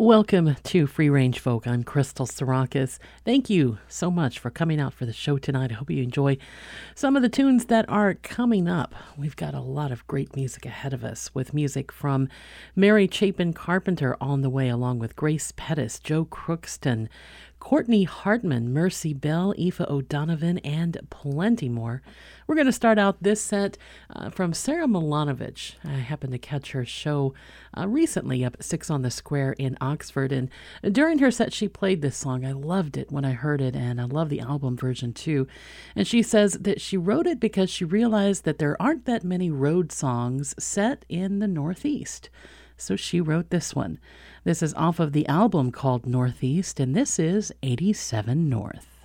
Welcome to Free Range Folk. I'm Crystal Sarakas. Thank you so much for coming out for the show tonight. I hope you enjoy some of the tunes that are coming up. We've got a lot of great music ahead of us with music from Mary Chapin Carpenter on the way, along with Grace Pettis, Joe Crookston, Courtney Hartman, Mercy Bell, Aoife O'Donovan, and plenty more. We're going to start out this set uh, from Sarah Milanovic. I happened to catch her show uh, recently up at Six on the Square in Oxford, and during her set, she played this song. I loved it when I heard it, and I love the album version too. And she says that she wrote it because she realized that there aren't that many road songs set in the Northeast. So she wrote this one. This is off of the album called Northeast, and this is 87 North.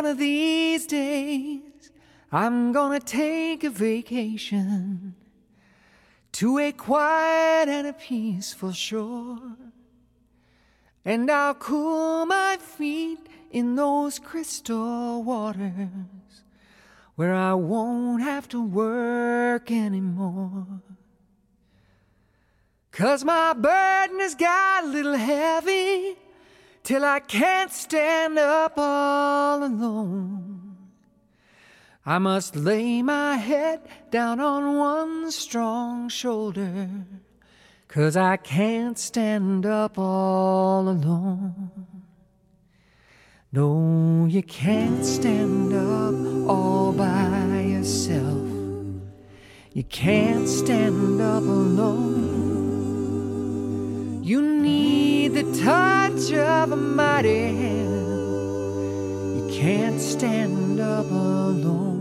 One of these days, I'm gonna take a vacation to a quiet and a peaceful shore. And I'll cool my feet in those crystal waters where I won't have to work anymore. Cause my burden has got a little heavy till I can't stand up all alone. I must lay my head down on one strong shoulder, cause I can't stand up all alone. No, you can't stand up all by yourself. You can't stand up alone. You need the touch of a mighty hand. You can't stand up alone.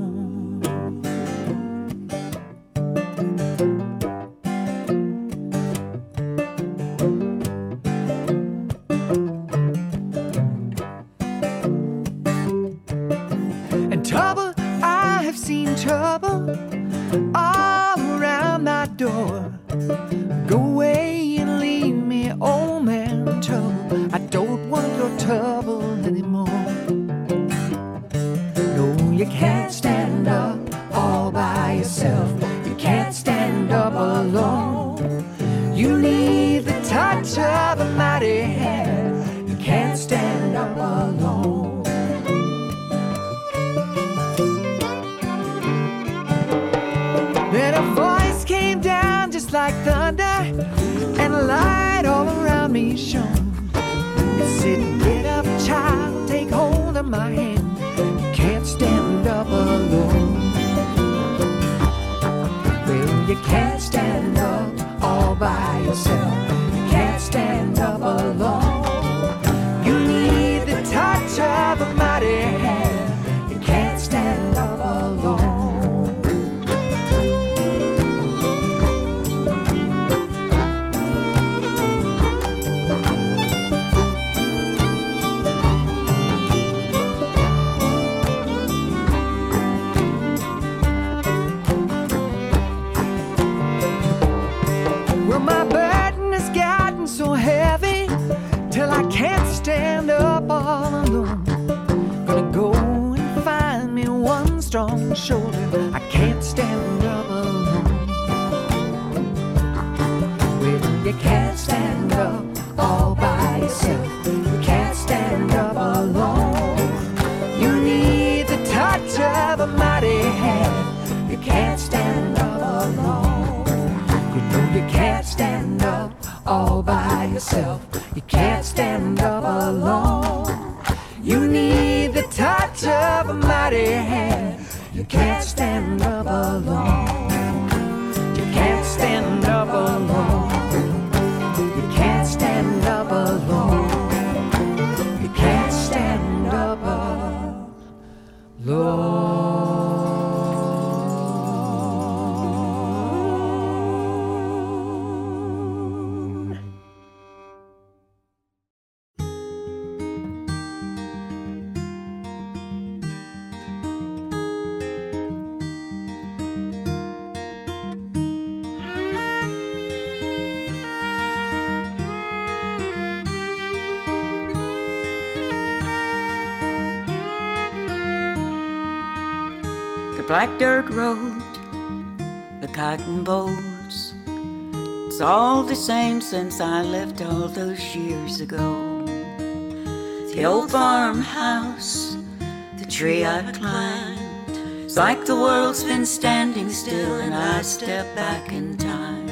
It said, Get up, child, take hold of my hand. You can't stand up alone. Well, you can't stand up all by yourself. You can't stand since I left all those years ago. The old farmhouse, the tree I climbed. It's like the world's been standing still and I step back in time.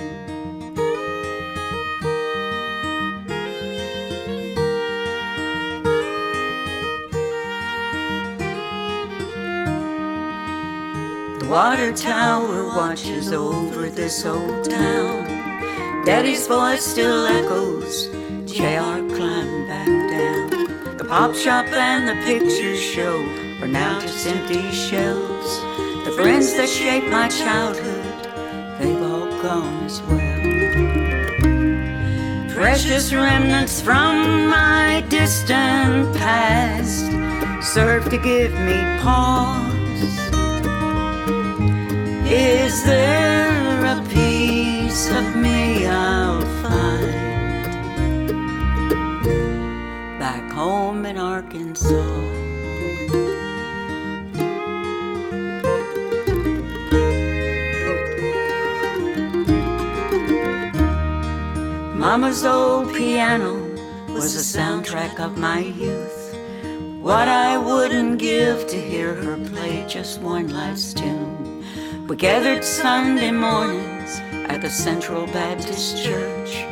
The water tower watches over this old town. Daddy's voice still echoes. JR climbed back down. The pop shop and the picture show are now just empty shells. The friends that shaped my childhood, they've all gone as well. Precious remnants from my distant past serve to give me pause. Is there of me I'll find back home in Arkansas? Mama's old piano was the soundtrack of my youth. What I wouldn't give to hear her play just one last tune. We gathered Sunday mornings at the Central Baptist Church.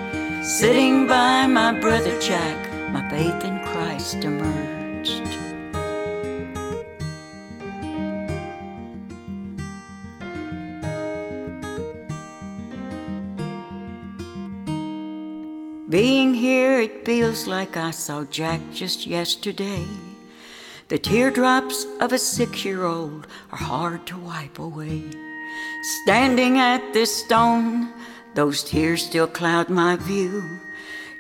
Sitting by my brother Jack, my faith in Christ emerged. Being here, it feels like I saw Jack just yesterday. The teardrops of a six year old are hard to wipe away. Standing at this stone, those tears still cloud my view.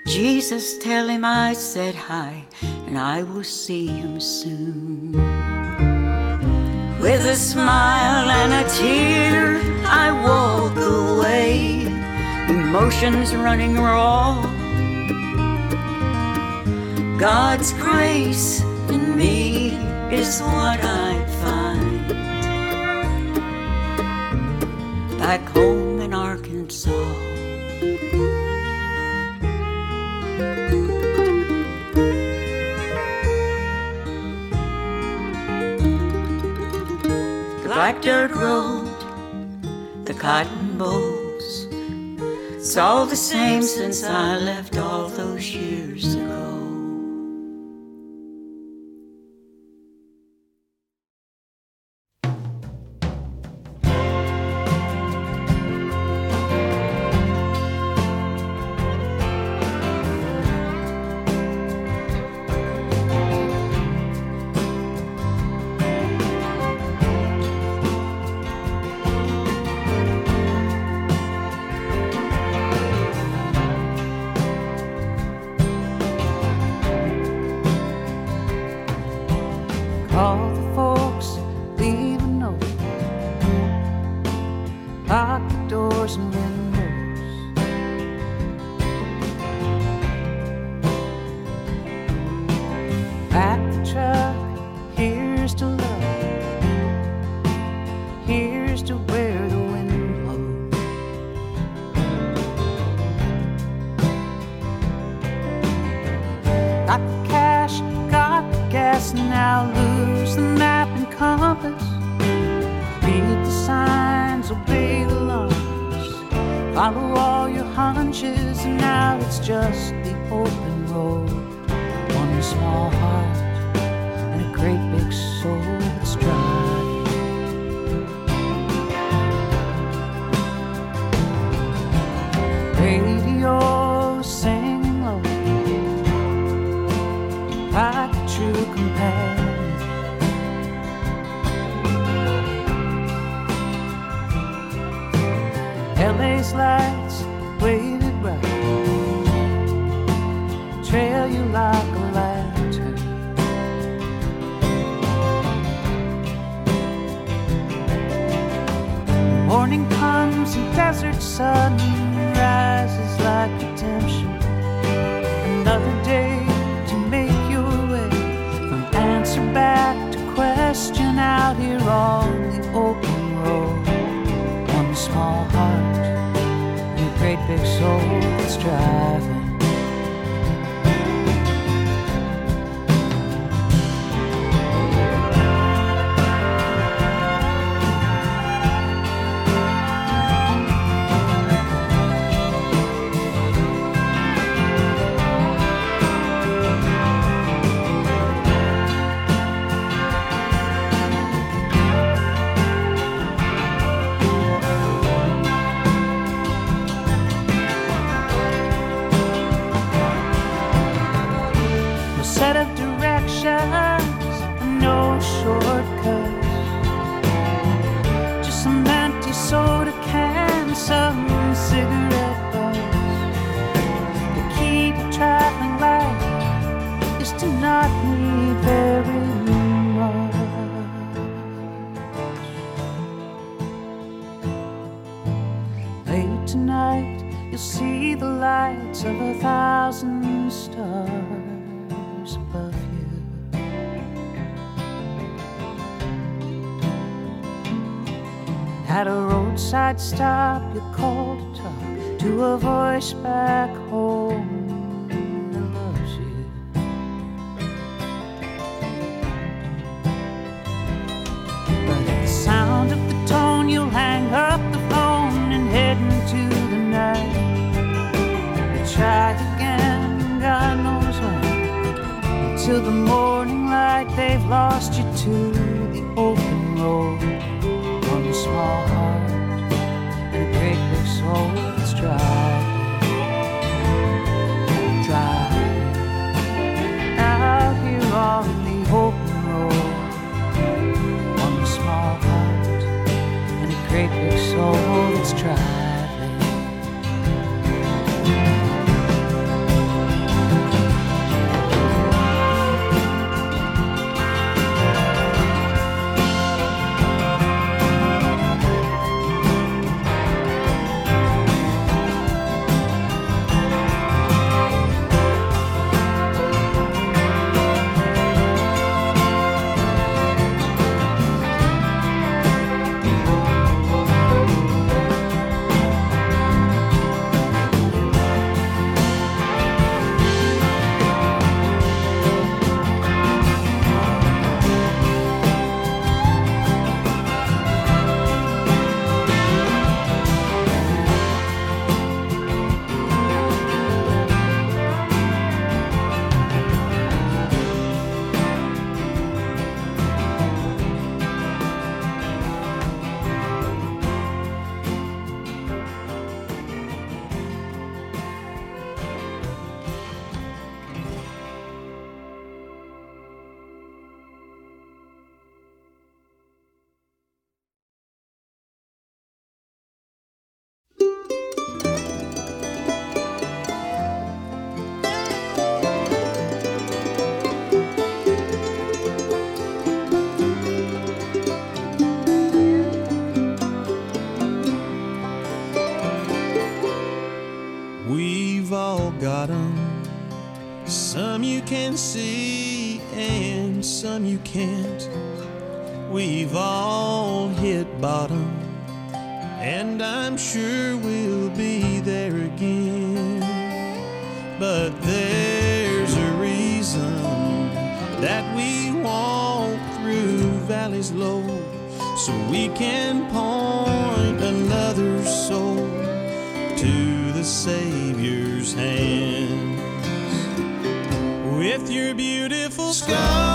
Jesus, tell him I said hi, and I will see him soon. With a smile and a tear, I walk away, emotions running raw. God's grace in me is what I back home in Arkansas. The black dirt road, the cotton bolls. It's all the same since I left all those years ago. but there's a reason that we walk through valleys low so we can point another soul to the Savior's hand. With your beautiful sky.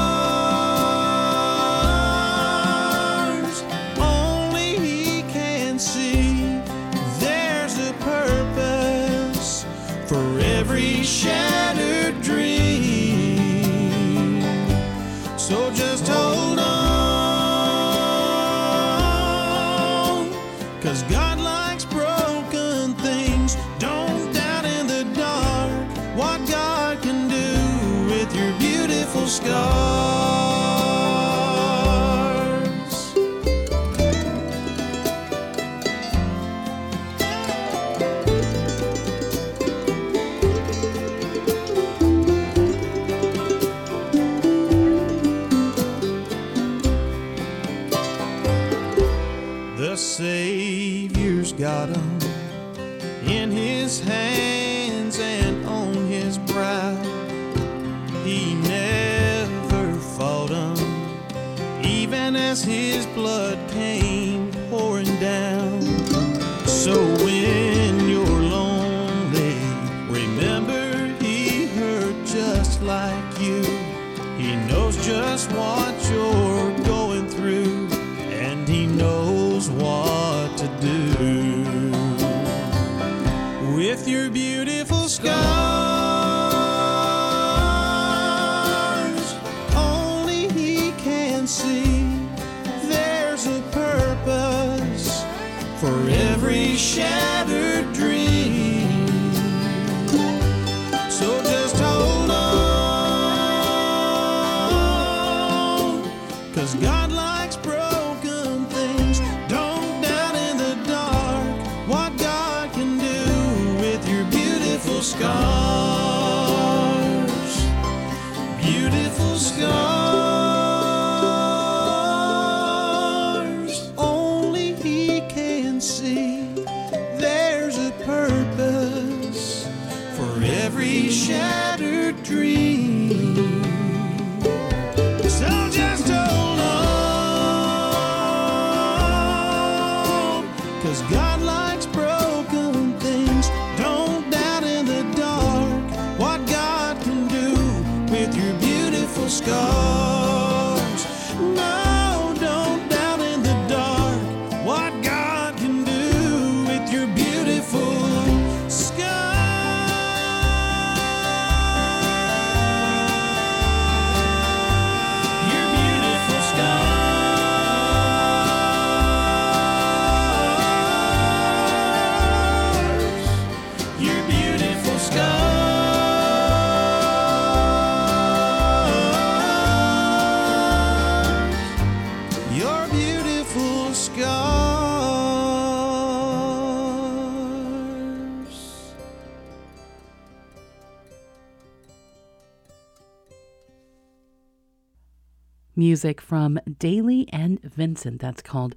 Music from Dailey and Vincent. That's called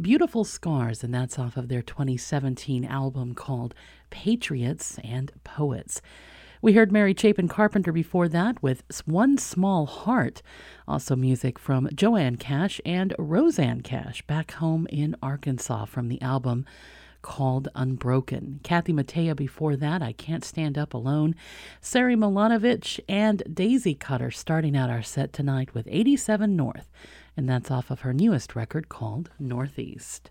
Beautiful Scars, and that's off of their 2017 album called Patriots and Poets. We heard Mary Chapin Carpenter before that with One Small Heart. Also, music from Joanne Cash and Rosanne Cash back home in Arkansas from the album called Unbroken. Kathy Mattea before that, I Can't Stand Up Alone. Sari Milanovic and Daisy Cutter starting out our set tonight with 87 North, and that's off of her newest record called Northeast.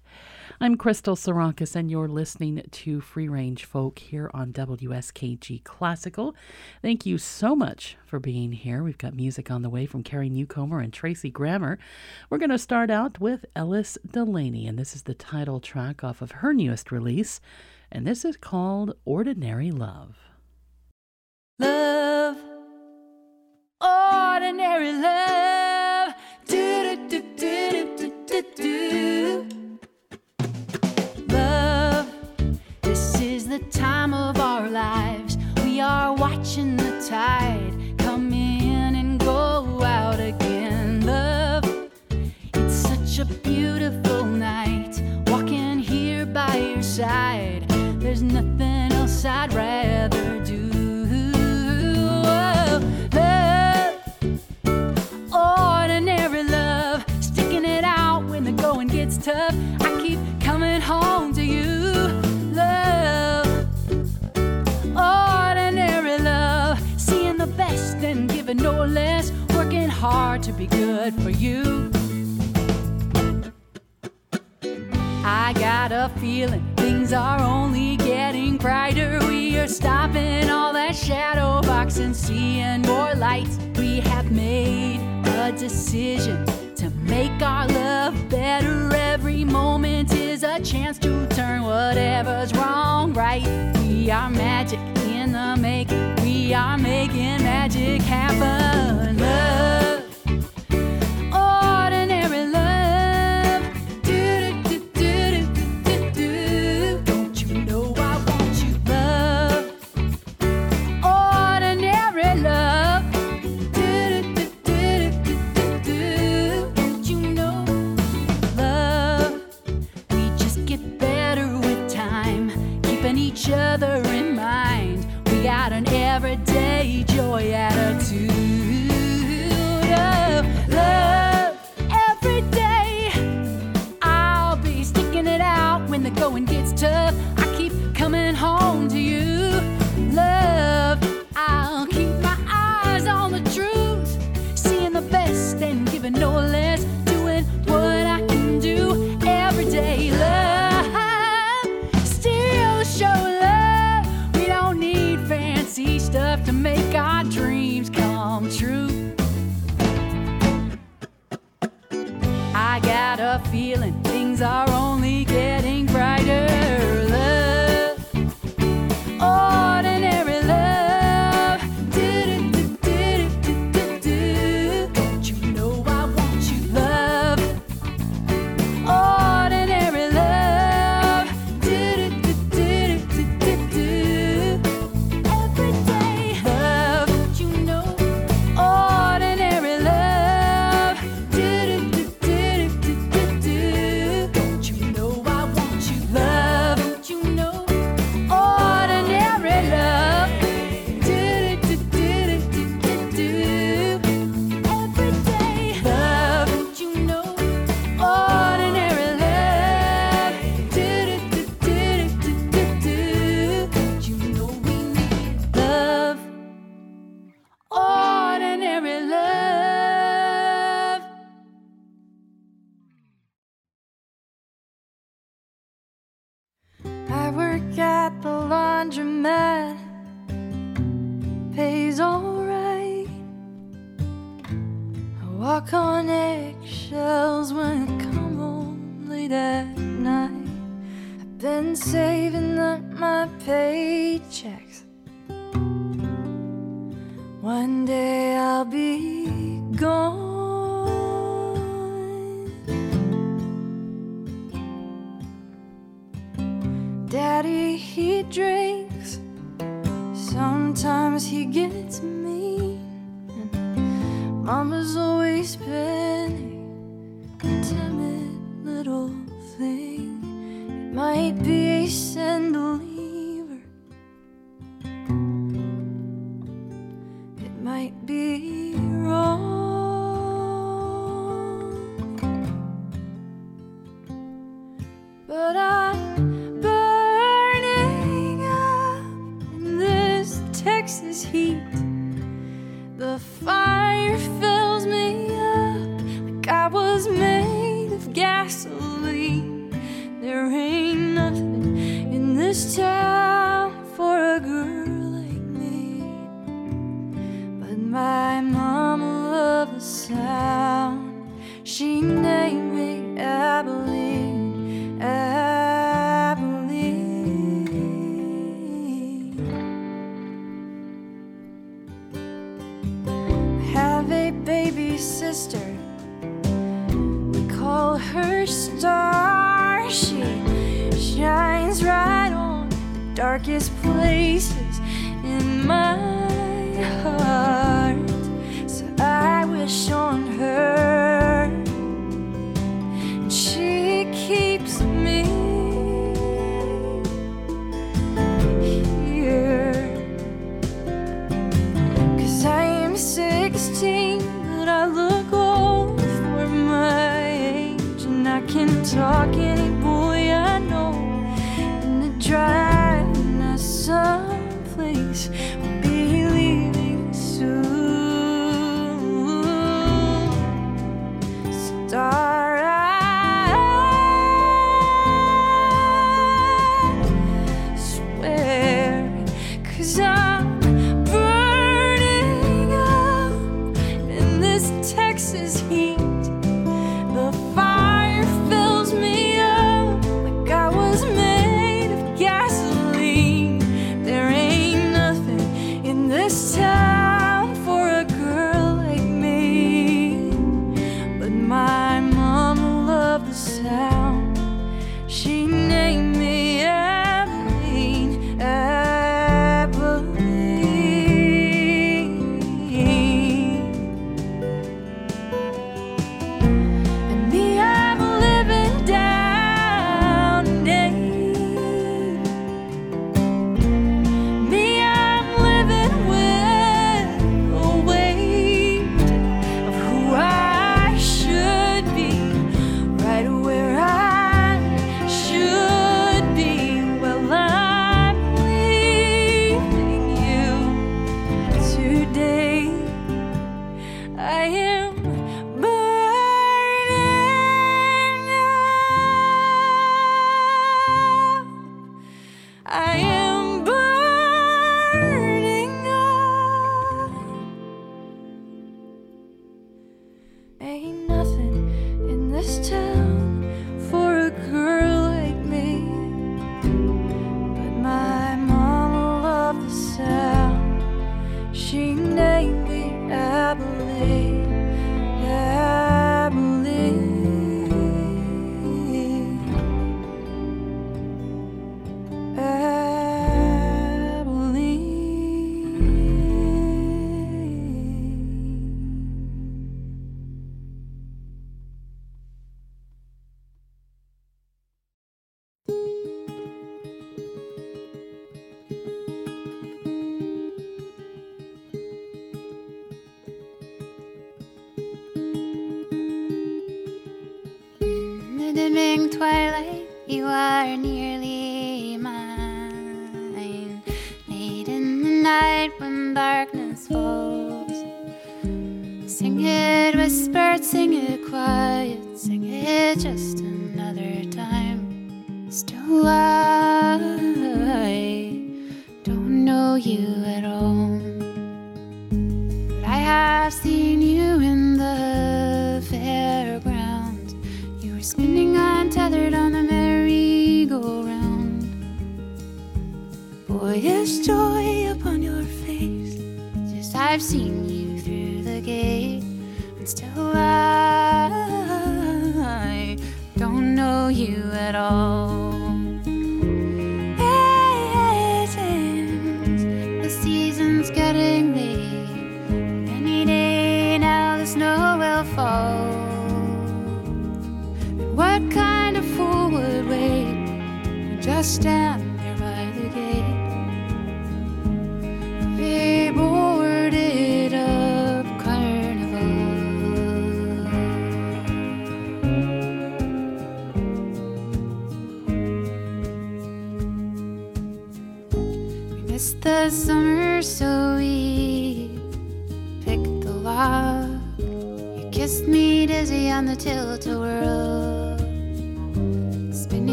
I'm Crystal Sarakas, and you're listening to Free Range Folk here on WSKG Classical. Thank you so much for being here. We've got music on the way from Carrie Newcomer and Tracy Grammer. We're going to start out with Ellis Delaney, and this is the title track off of her newest release, and this is called Ordinary Love. Love, ordinary love. The time of our lives. We are watching the tide come in and go out again. Love, it's such a beautiful night. Walking here by your side. There's nothing else I'd rather no less, working hard to be good for you. I got a feeling things are only getting brighter. We are stopping all that shadow boxing, seeing more light. We have made a decision make our love better. Every moment is a chance to turn whatever's wrong right. We are magic in the making. We are making magic happen. Love. Things are only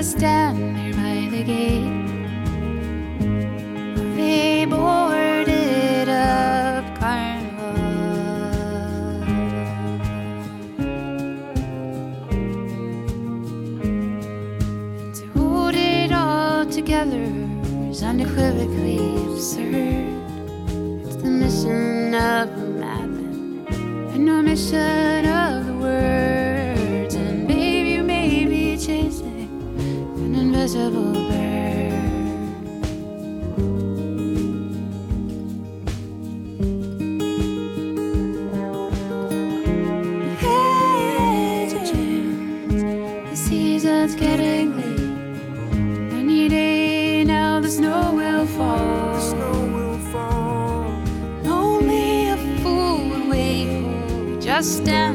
Stand there by the gate. They boarded up Carnival. To hold it all together is unequivocally absurd. It's the mission of a madman, and no mission. just down.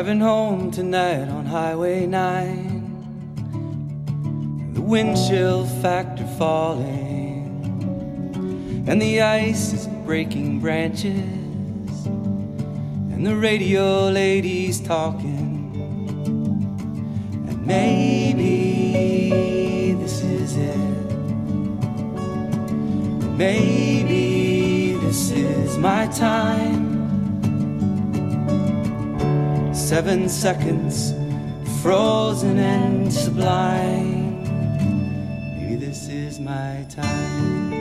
Driving home tonight on Highway 9. The wind chill factor falling, and the ice is breaking branches, and the radio lady's talking. And maybe this is it. Maybe this is my time. Seven seconds, frozen and sublime. Maybe this is my time.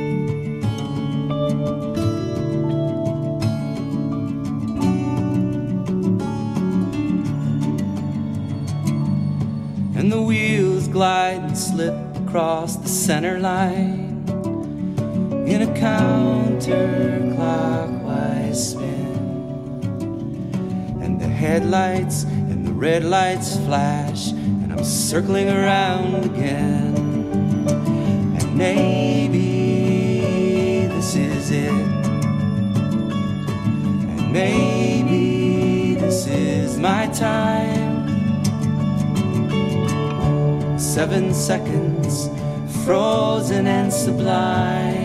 And the wheels glide and slip across the center line in a counterclockwise headlights and the red lights flash, and I'm circling around again. And maybe this is it. And maybe this is my time. Seven seconds, frozen and sublime.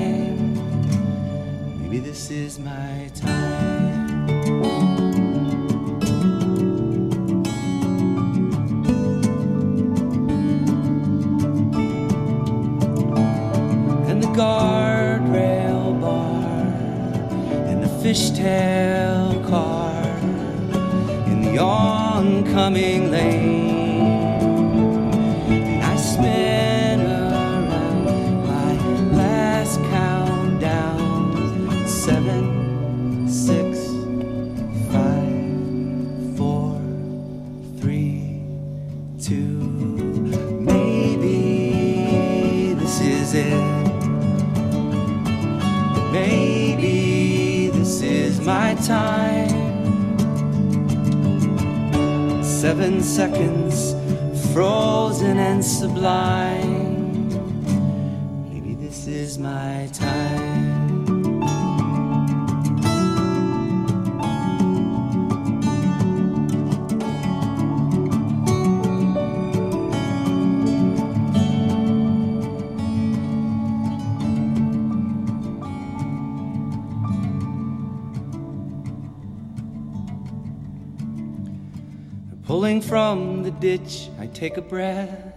Take a breath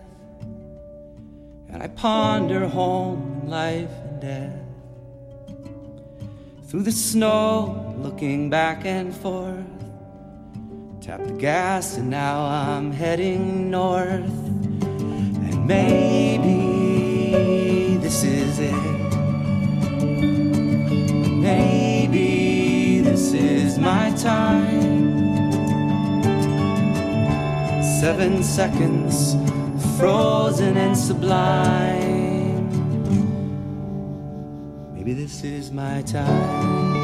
and I ponder home, and life, and death. Through the snow, looking back and forth. Tap the gas, and now I'm heading north. And maybe this is it. Maybe this is my time. Seven seconds, frozen and sublime. Maybe this is my time.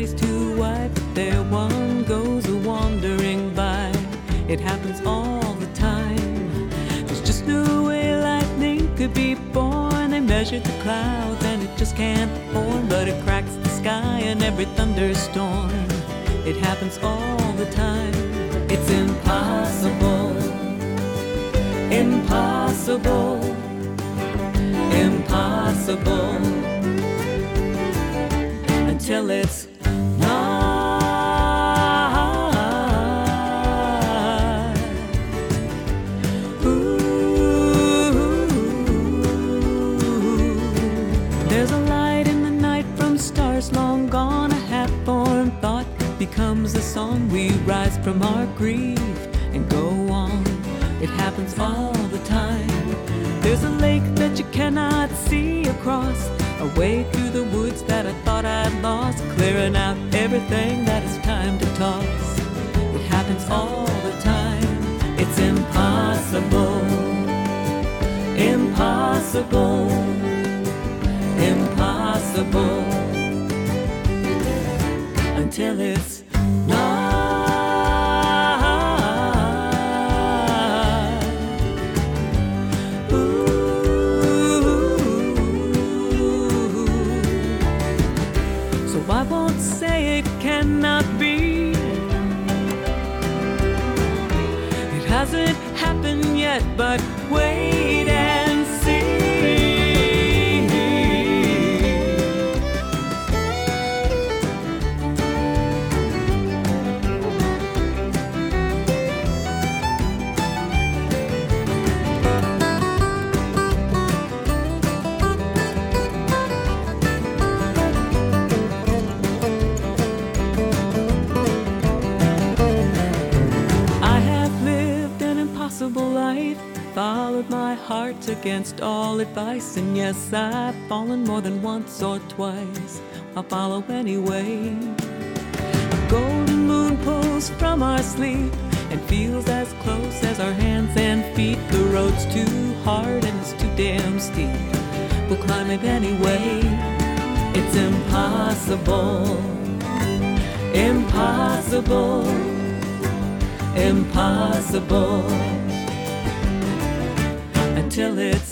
Bodies too wide. But there one goes a wandering by. It happens all the time. There's just no way lightning could be born. They measured the clouds and it just can't form, but it cracks the sky in every thunderstorm. It happens all the time. It's impossible. Impossible impossible until it's song, we rise from our grief and go on. It happens all the time. There's a lake that you cannot see across, away through the woods that I thought I'd lost, clearing out everything that is time to toss. It happens all the time. It's impossible, impossible, impossible until it's cannot be. It hasn't happened yet, but against all advice, and yes, I've fallen more than once or twice. I'll follow anyway. The golden moon pulls from our sleep and feels as close as our hands and feet. The road's too hard and it's too damn steep. We'll climb it anyway. It's impossible, impossible, impossible till it's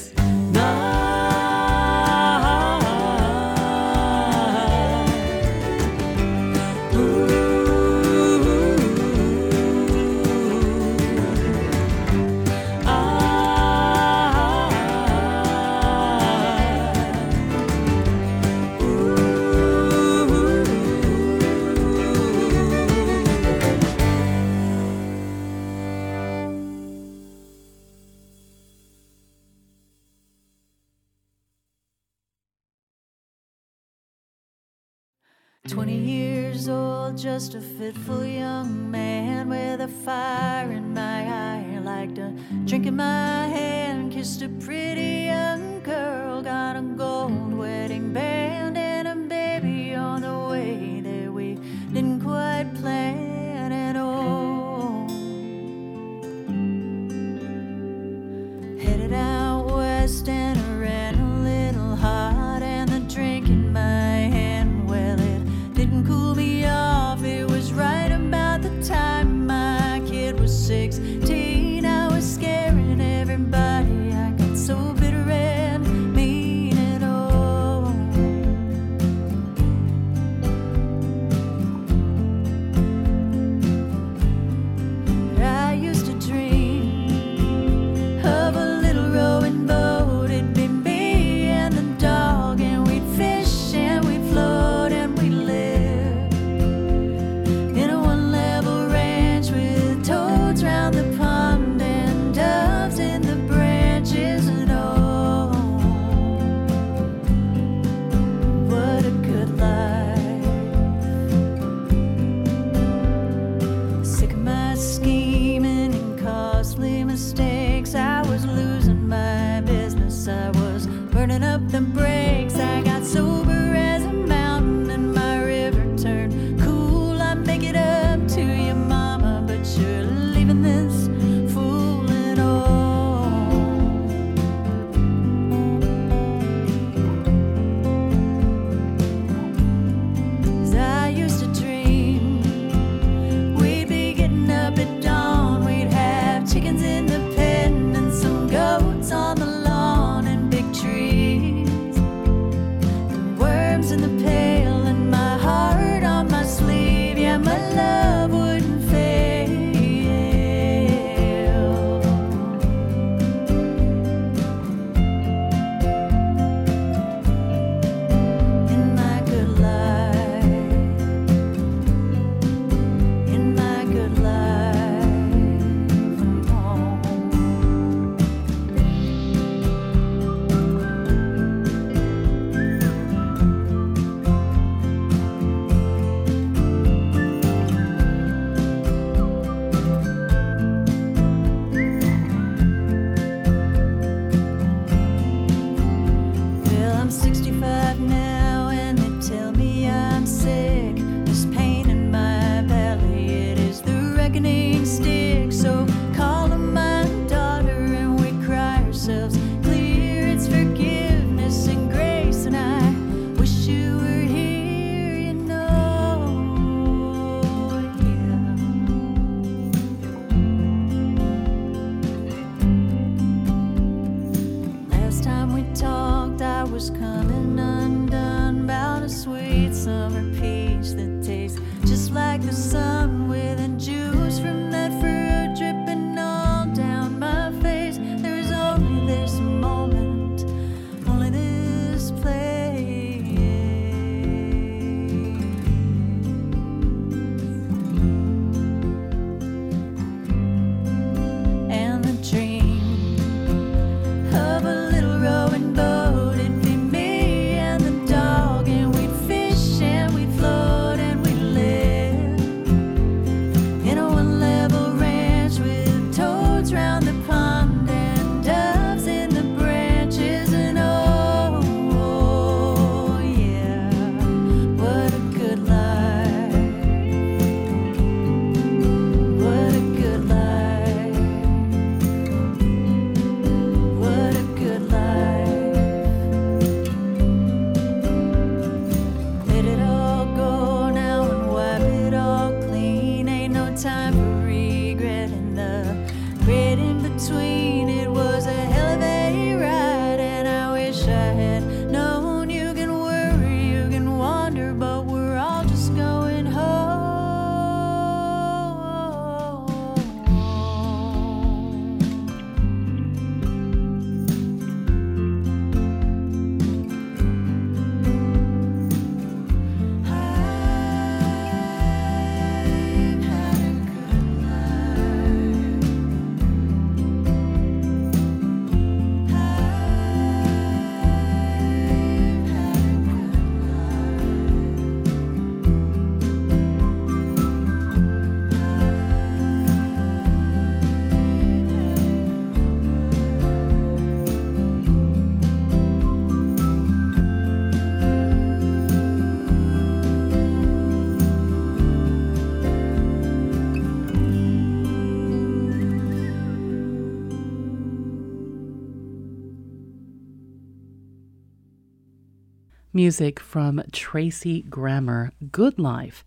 Music from Tracy Grammer, Good Life.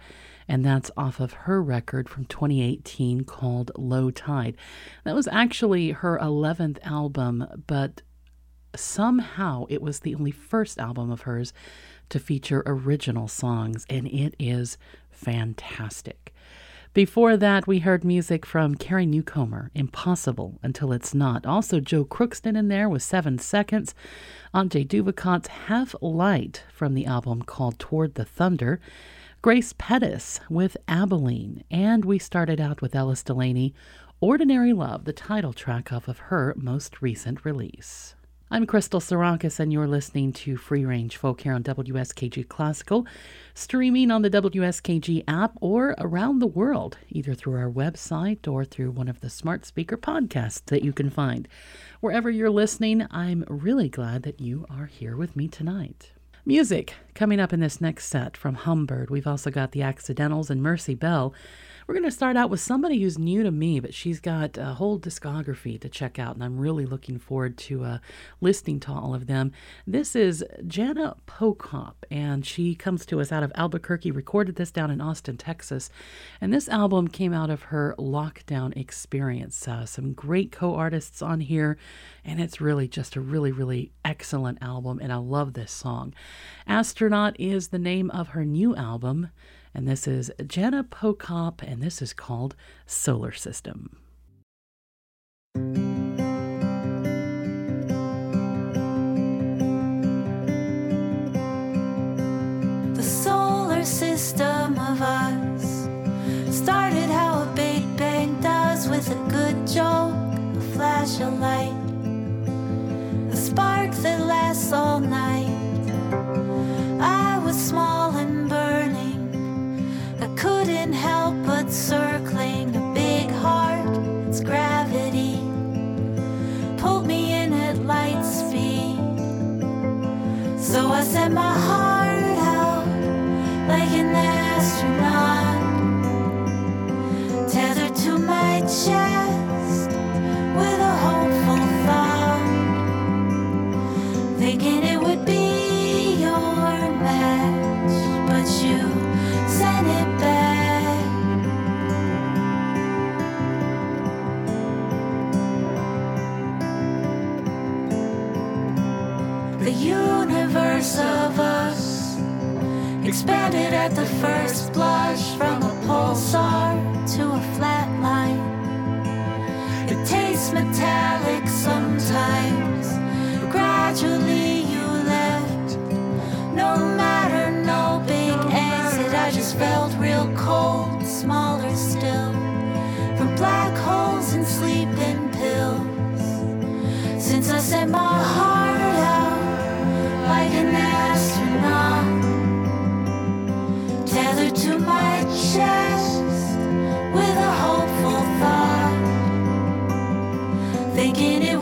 And that's off of her record from 2018 called Low Tide. That was actually her 11th album, but somehow it was the only first album of hers to feature original songs, and it is fantastic. Before that, we heard music from Carrie Newcomer, Impossible Until It's Not. Also, Joe Crookston in there with Seven Seconds. Antje Duvekot's Half Light from the album called Toward the Thunder. Grace Pettis with Abilene. And we started out with Ellis Delaney, Ordinary Love, the title track off of her most recent release. I'm Crystal Sarakas, and you're listening to Free Range Folk here on WSKG Classical, streaming on the WSKG app or around the world, either through our website or through one of the smart speaker podcasts that you can find. Wherever you're listening, I'm really glad that you are here with me tonight. Music coming up in this next set from Humbird. We've also got the Accidentals and Mercy Bell. We're going to start out with somebody who's new to me, but she's got a whole discography to check out, and I'm really looking forward to uh, listening to all of them. This is Jana Pochop, and she comes to us out of Albuquerque, recorded this down in Austin, Texas, and this album came out of her lockdown experience. Uh, some great co artists on here, and it's really just a really, really excellent album, and I love this song. Astronaut is the name of her new album. And this is Jana Pochop, and this is called Solar System. The solar system of us started how a Big Bang does with a good joke, a flash of light, a spark that lasts all night. I was small couldn't help but circling a big heart, its gravity. Pulled me in at light speed. So I set my heart out like an astronaut, expanded at the first blush from a pulsar to a flat line. It tastes metallic sometimes. Gradually you left. No matter, no big exit. I just felt real cold, smaller still. From black holes and sleeping pills. Since I sent my heart out like an astronaut. thinking it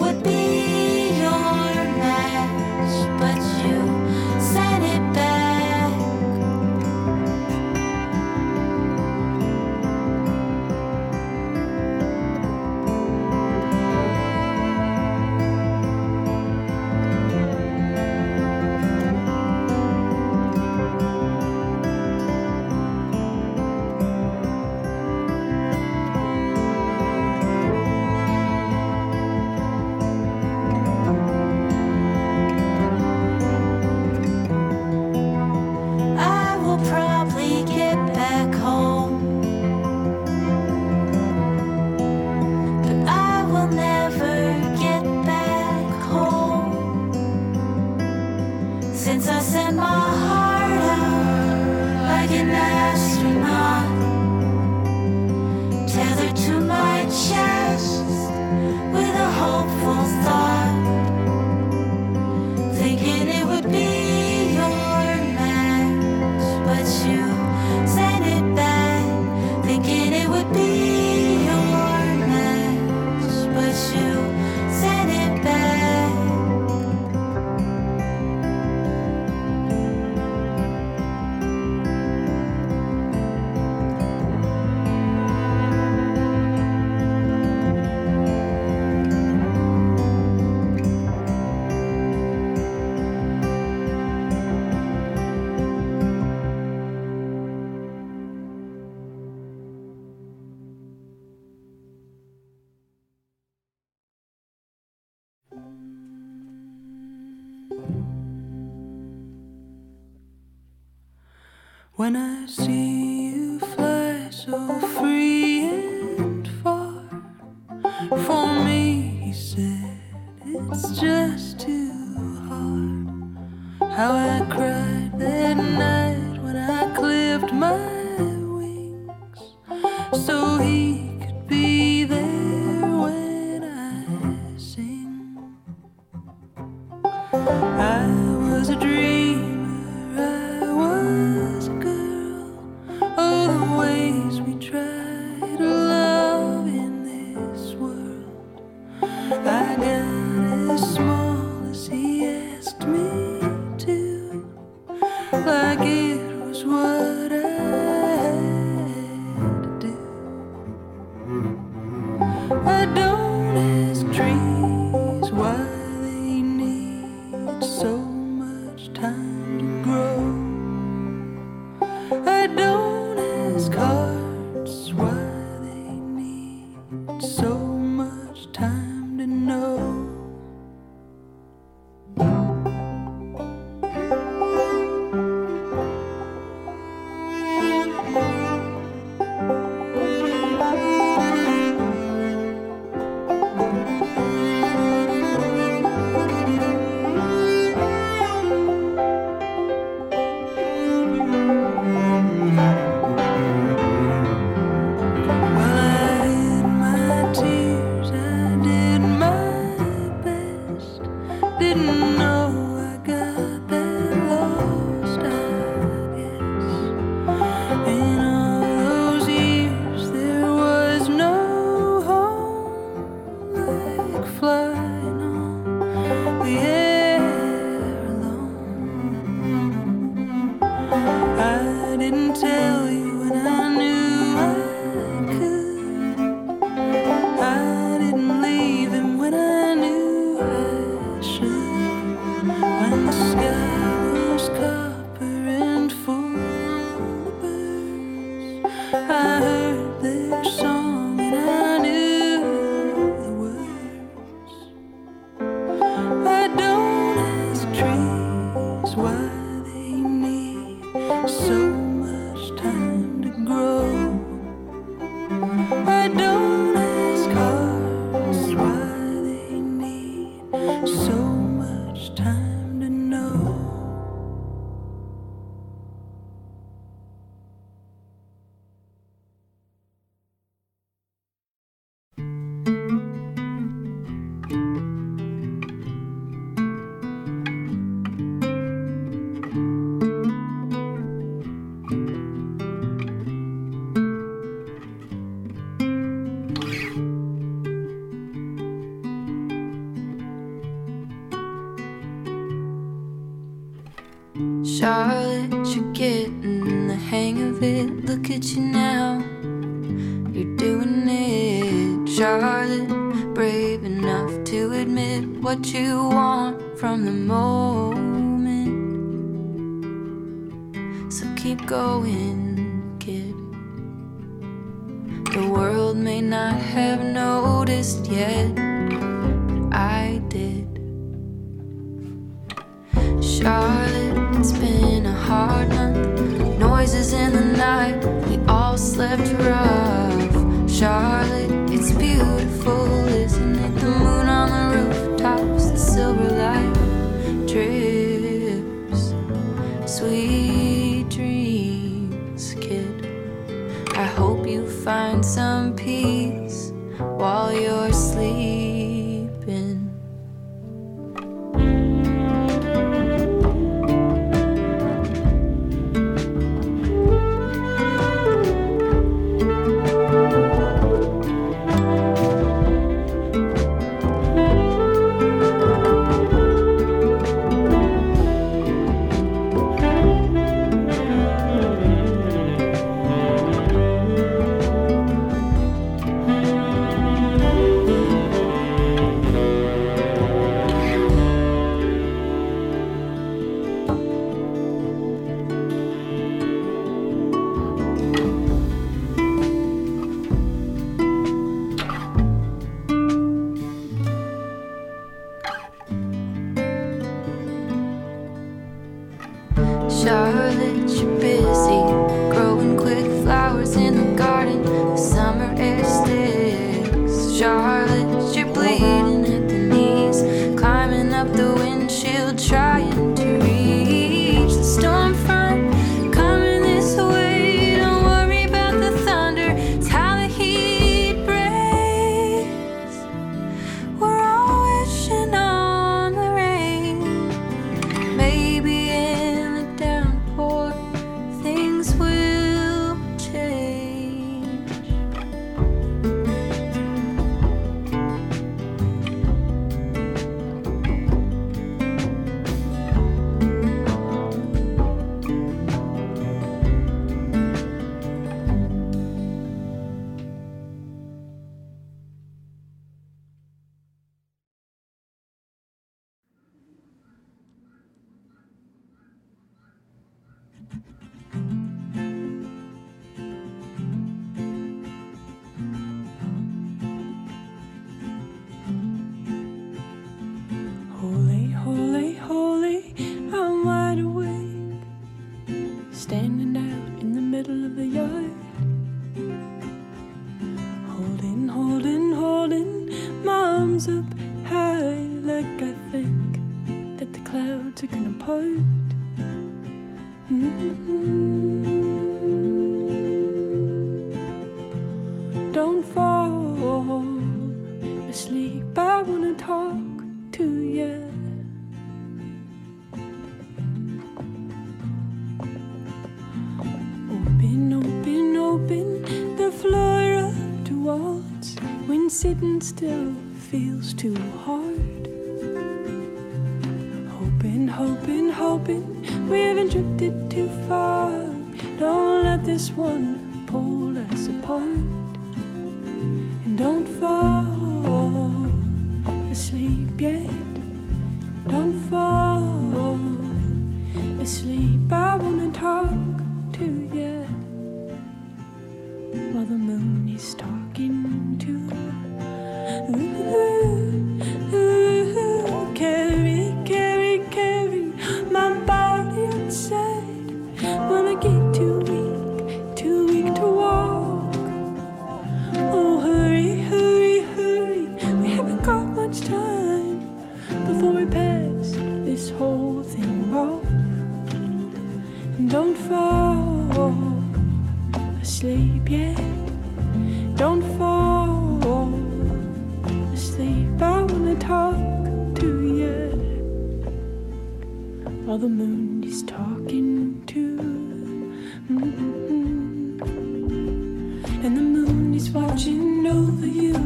He's watching over you,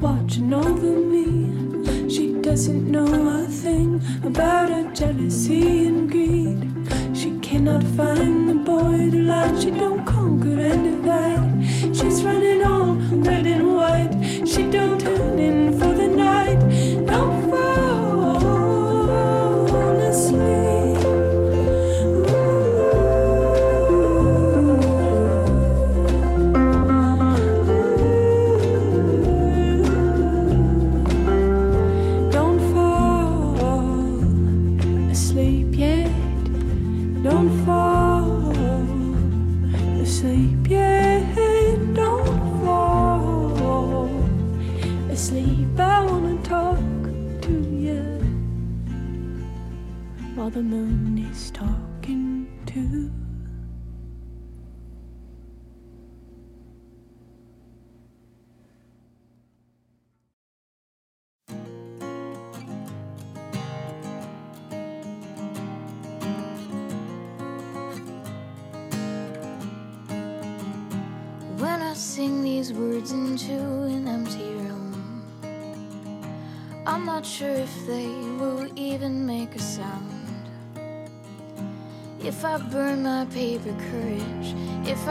watching over me. She doesn't know a thing about her jealousy and greed. She cannot find the boy to lie, she don't conquer and divide. She's running.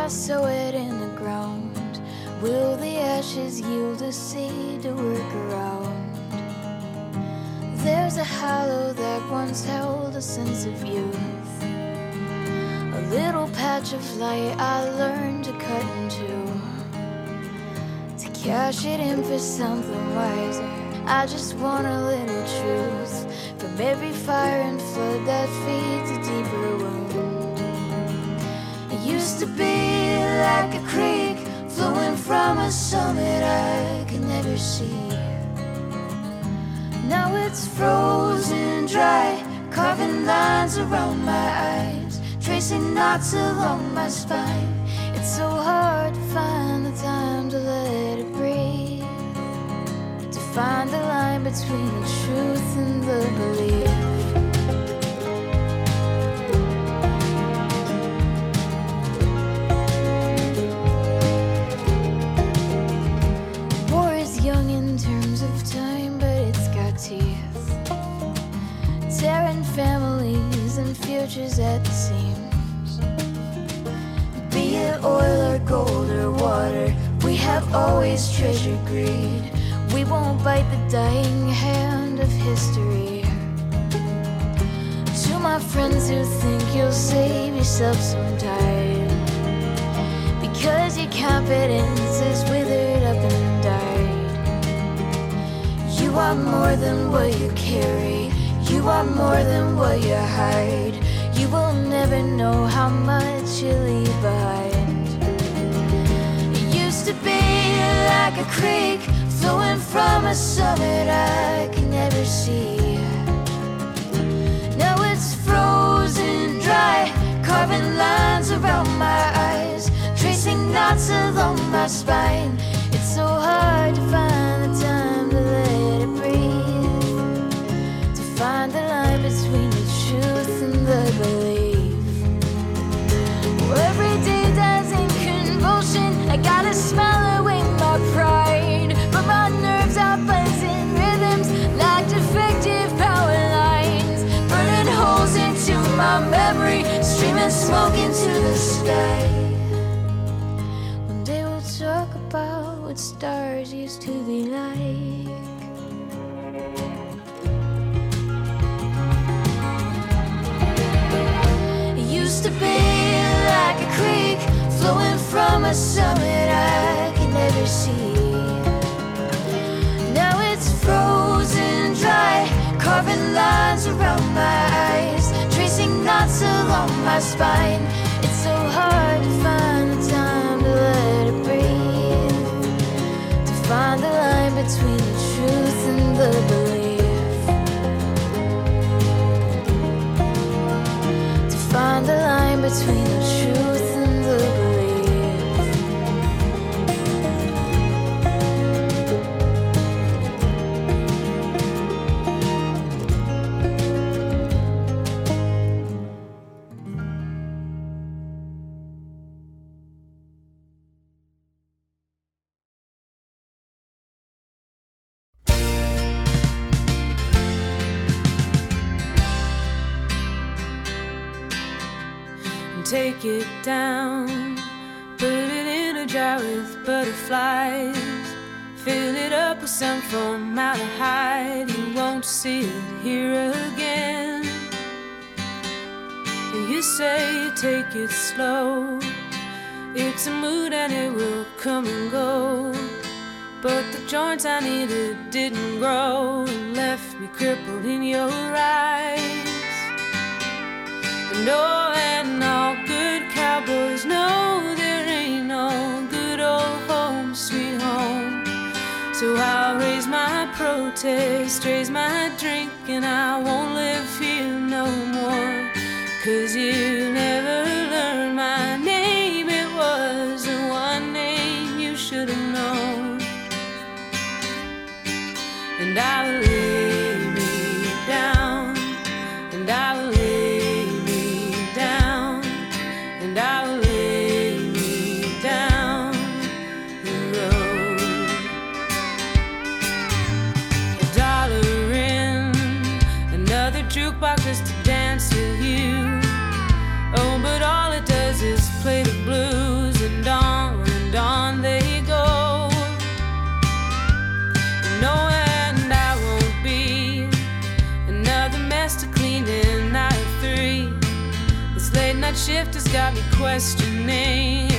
I sow it in the ground, will the ashes yield a seed to work around? There's a hollow that once held a sense of youth. A little patch of light I learned to cut into. To cash it in for something wiser. I just want a little truth from every fire and flood that feeds a deeper wound. It used to be like a creek flowing from a summit I could never see. Now it's frozen dry, carving lines around my eyes, tracing knots along my spine. It's so hard to find the time to let it breathe, to find the line between the truth and the belief. Futures at the seams. Be it oil or gold or water, we have always treasured greed. We won't bite the dying hand of history. To my friends who think you'll save yourself sometime. Because your confidence is withered up and died. You are more than what you carry. You are more than what you hide. You will never know how much you leave behind. It used to be like a creek flowing from a summit I can never see. Now it's frozen dry, carving lines around my eyes, tracing knots along my spine. It's so hard to find smoke into the sky. One day we'll talk about what stars used to be like. It used to be like a creek flowing from a summit I can never see. Now it's frozen dry, carving lines around my along my spine. It's so hard to find the time to let it breathe, to find the line between the truth and the belief. To find the line between the truth it down. Put it in a jar with butterflies. Fill it up with some formaldehyde. You won't see it here again. You say take it slow. It's a mood and it will come and go. But the joints I needed didn't grow and left me crippled in your eyes. And oh, and all good cowboys know there ain't no good old home, sweet home. So I'll raise my protest, raise my drink, and I won't live here no more. Cause you never learned my name, it was the one name you should have known. And I will got me questioning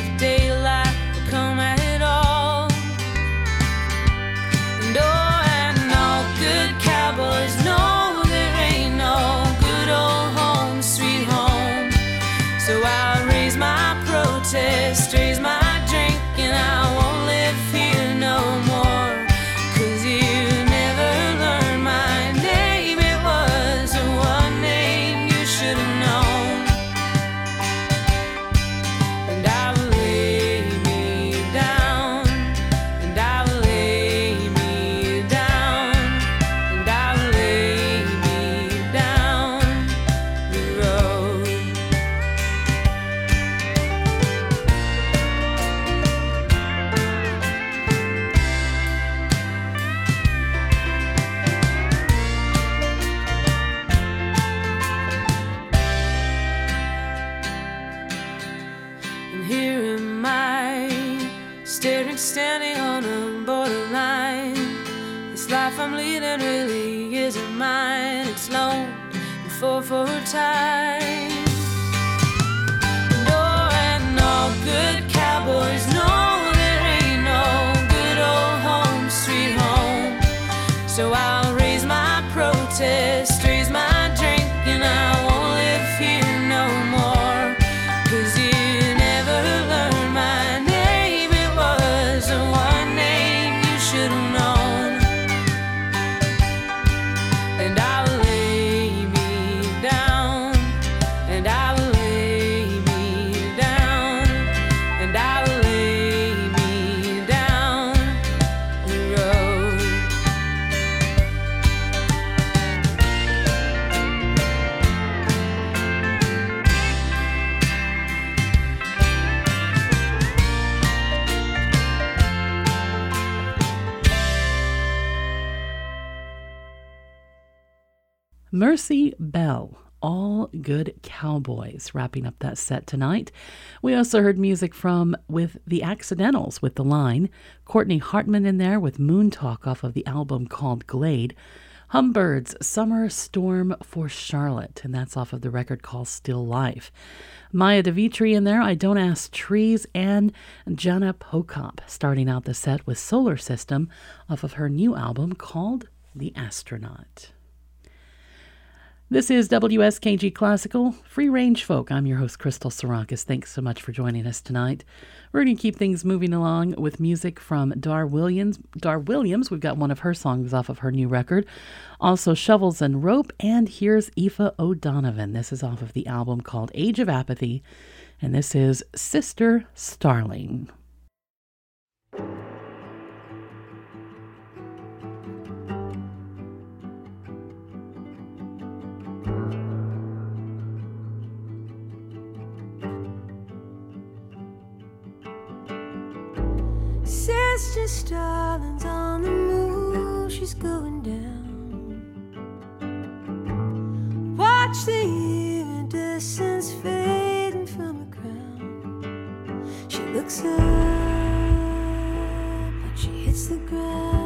Wrapping up that set tonight. We also heard music from With the Accidentals with The Line, Courtney Hartman in there with Moon Talk off of the album called Glade, Humbird's Summer Storm for Charlotte, and that's off of the record called Still Life. Maya de Vitry in there, I Don't Ask Trees, and Jana Pochop starting out the set with Solar System off of her new album called The Astronaut. This is WSKG Classical, Free Range Folk. I'm your host, Crystal Sarakas. Thanks so much for joining us tonight. We're going to keep things moving along with music from Dar Williams. Dar Williams, we've got one of her songs off of her new record. Also, Shovels and Rope, and here's Aoife O'Donovan. This is off of the album called Age of Apathy, and this is Sister Starling. It's just darlings on the move, she's going down. Watch the iridescence fading from her crown. She looks up, but she hits the ground.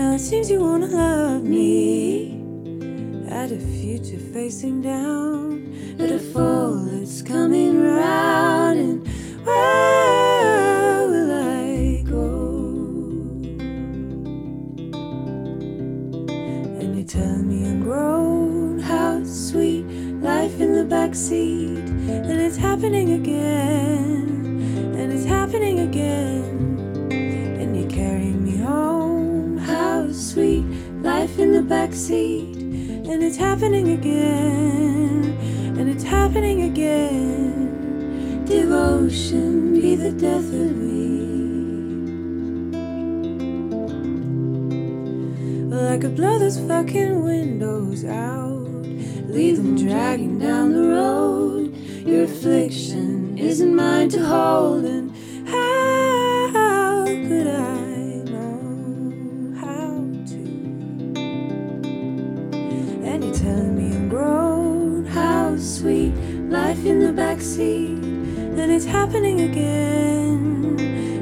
Now it seems you wanna love me. At a future facing down, but a fall it's coming round, and where will I go? And you tell me I'm grown, how sweet life in the backseat, and it's happening again. The back seat, and it's happening again, and it's happening again. Devotion be the death of me. Well, I could blow those fucking windows out, leave them dragging down the road. Your affliction isn't mine to hold, happening again,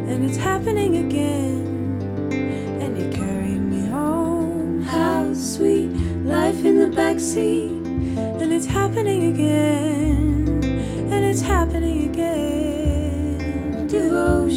and it's happening again. And you're carrying me home, how sweet life in the backseat, and it's happening again, and it's happening again. Devotion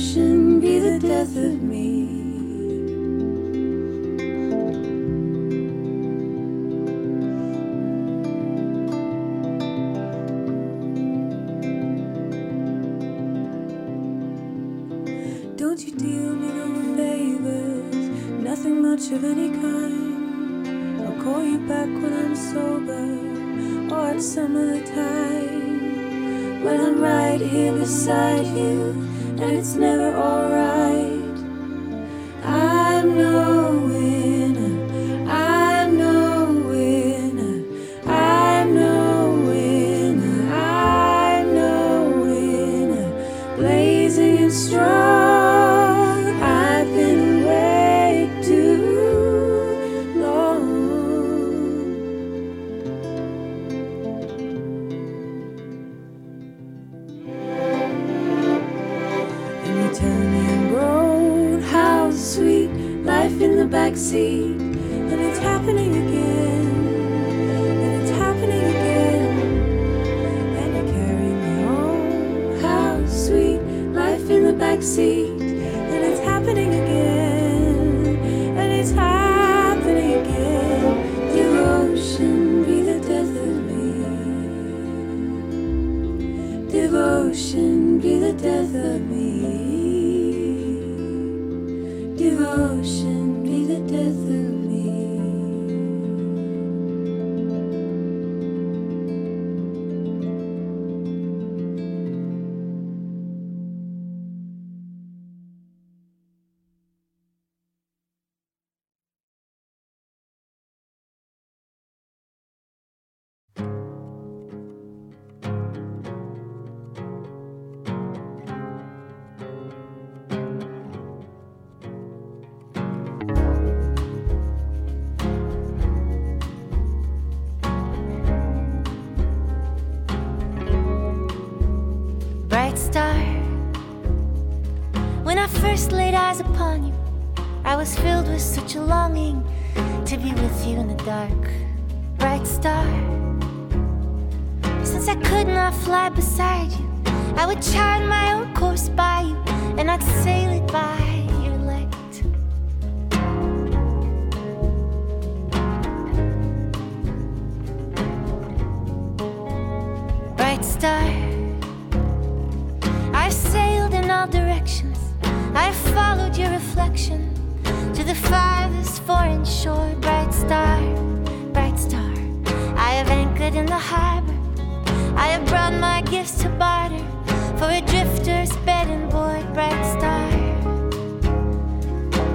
beside you, and it's never bright star. When I first laid eyes upon you, I was filled with such a longing to be with you in the dark. Bright star. Since I could not fly beside you, I would chart my own course by you, and I'd sail it by to the farthest foreign shore. Bright star, bright star. I have anchored in the harbor. I have brought my gifts to barter for a drifter's bed and board. Bright star.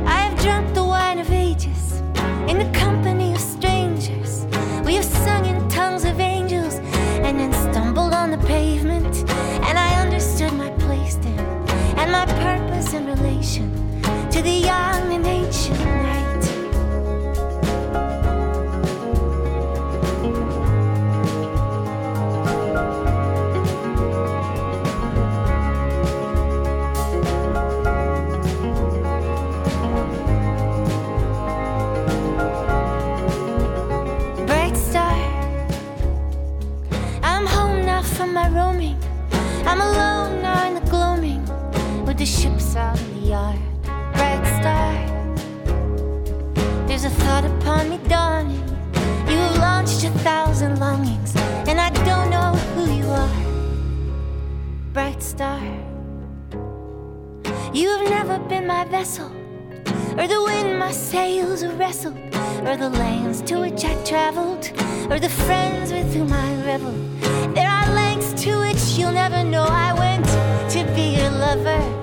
I have drunk the wine of ages in the company of strangers. We have sung in tongues of angels and then stumbled on the pavement. And I understood my place there and my purpose the young and ancient vessel, or the wind my sails wrestled, or the lands to which I traveled, or the friends with whom I reveled. There are lengths to which you'll never know I went to be your lover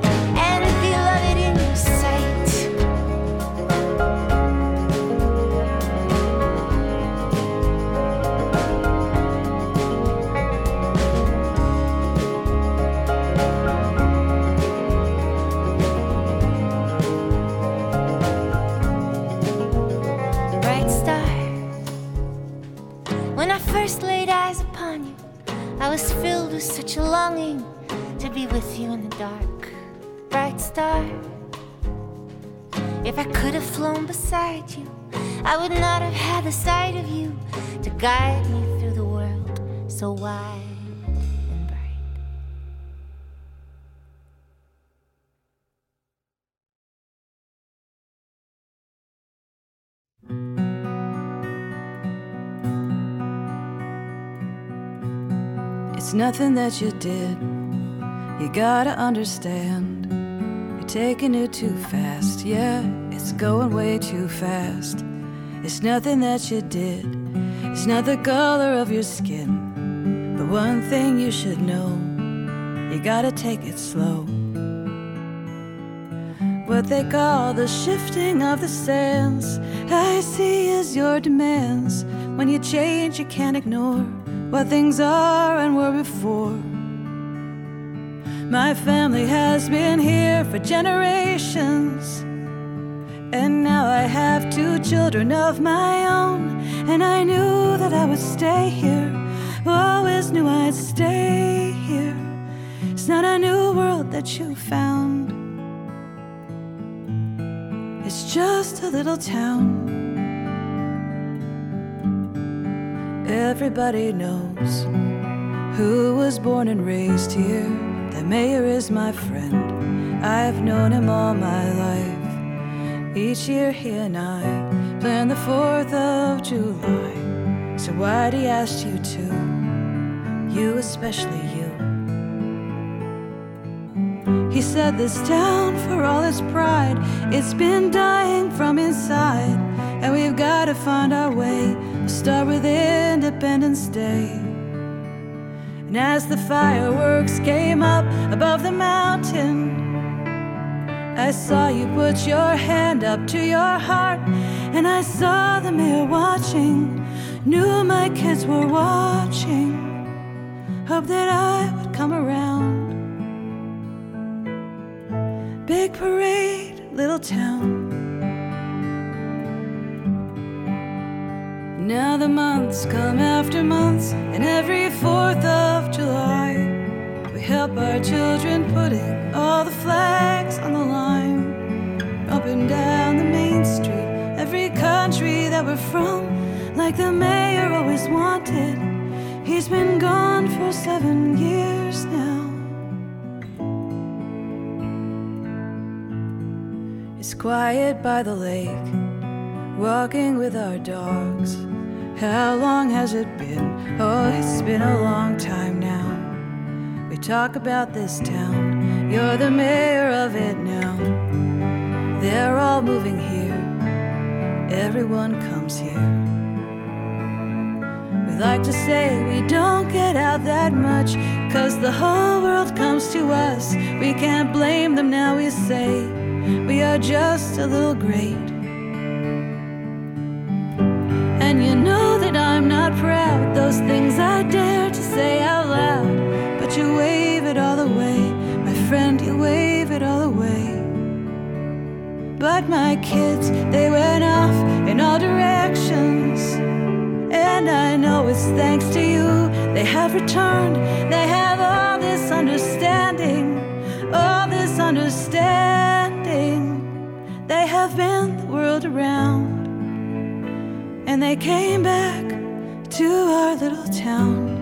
such a longing to be with you in the dark. Bright star. If I could have flown beside you, I would not have had the sight of you to guide me through the world so wide It's nothing that you did. You gotta understand. You're taking it too fast. Yeah, it's going way too fast. It's nothing that you did. It's not the color of your skin. But one thing you should know you gotta take it slow. What they call the shifting of the sands, I see as your demands. When you change, you can't ignore what things are and were before. My family has been here for generations. And now I have two children of my own. And I knew that I would stay here. Always knew I'd stay here. It's not a new world that you found. It's just a little town. Everybody knows who was born and raised here. The mayor is my friend. I've known him all my life. Each year he and I plan the 4th of July. So why'd he ask you to? You, especially you. He said this town, for all its pride, it's been dying from inside. And we've got to find our way. We'll start with Independence Day. And as the fireworks came up above the mountain, I saw you put your hand up to your heart. And I saw the mayor watching, knew my kids were watching. Hope that I would come around. Big parade, little town. Now the months come after months, and every 4th of July, we help our children putting all the flags on the line. Up and down the main street, every country that we're from, like the mayor always wanted. He's been gone for seven years now. It's quiet by the lake, walking with our dogs. How long has it been? Oh, it's been a long time now. We talk about this town, you're the mayor of it now. They're all moving here, everyone comes here. We like to say we don't get out that much, cause the whole world comes to us. We can't blame them now, we say we are just a little great. Proud, those things I dare to say out loud. But you wave it all away, my friend, you wave it all away. But my kids, they went off in all directions. And I know it's thanks to you, they have returned, they have all this understanding, all this understanding. They have been the world around and they came back to our little town.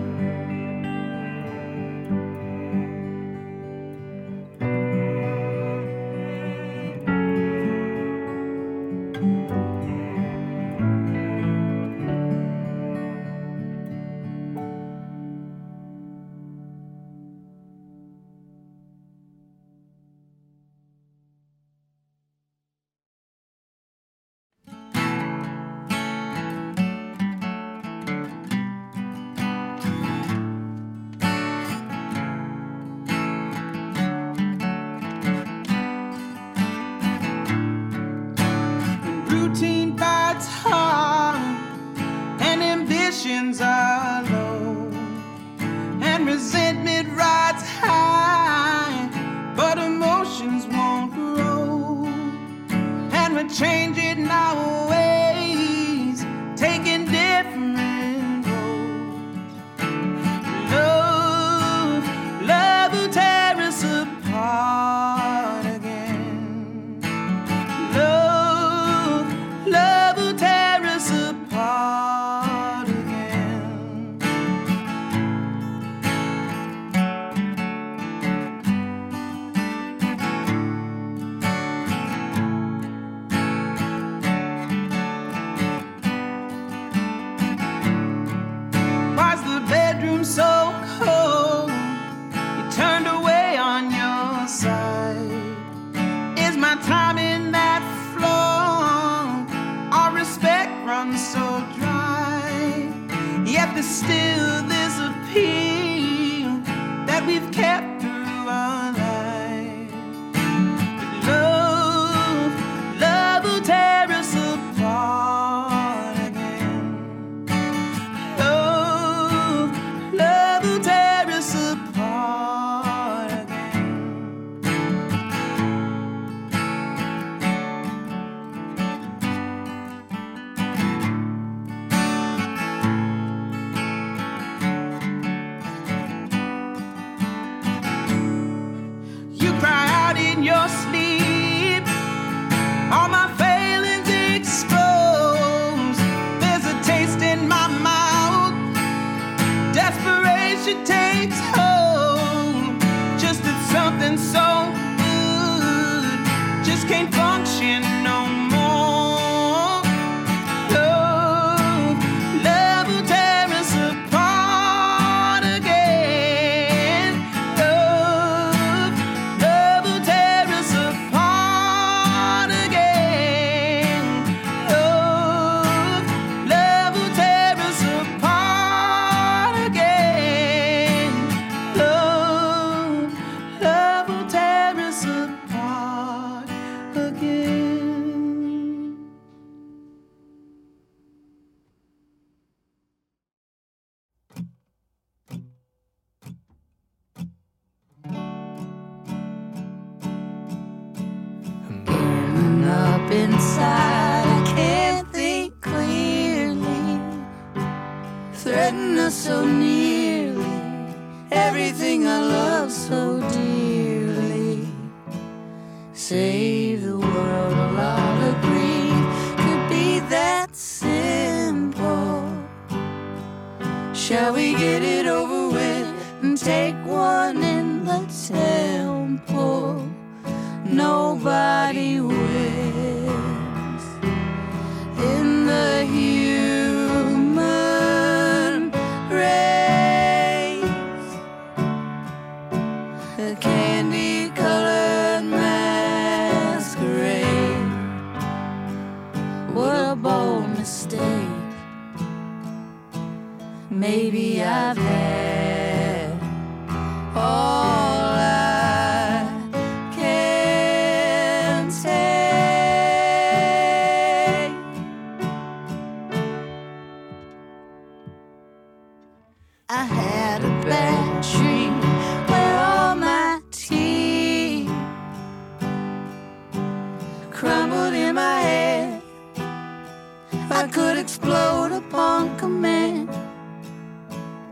I could explode upon command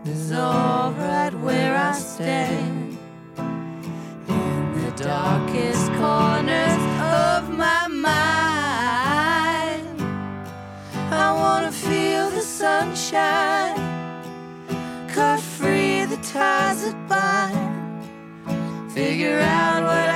is all right where I stand in the darkest corners of my mind. I wanna feel the sunshine, cut free the ties that bind, figure out what.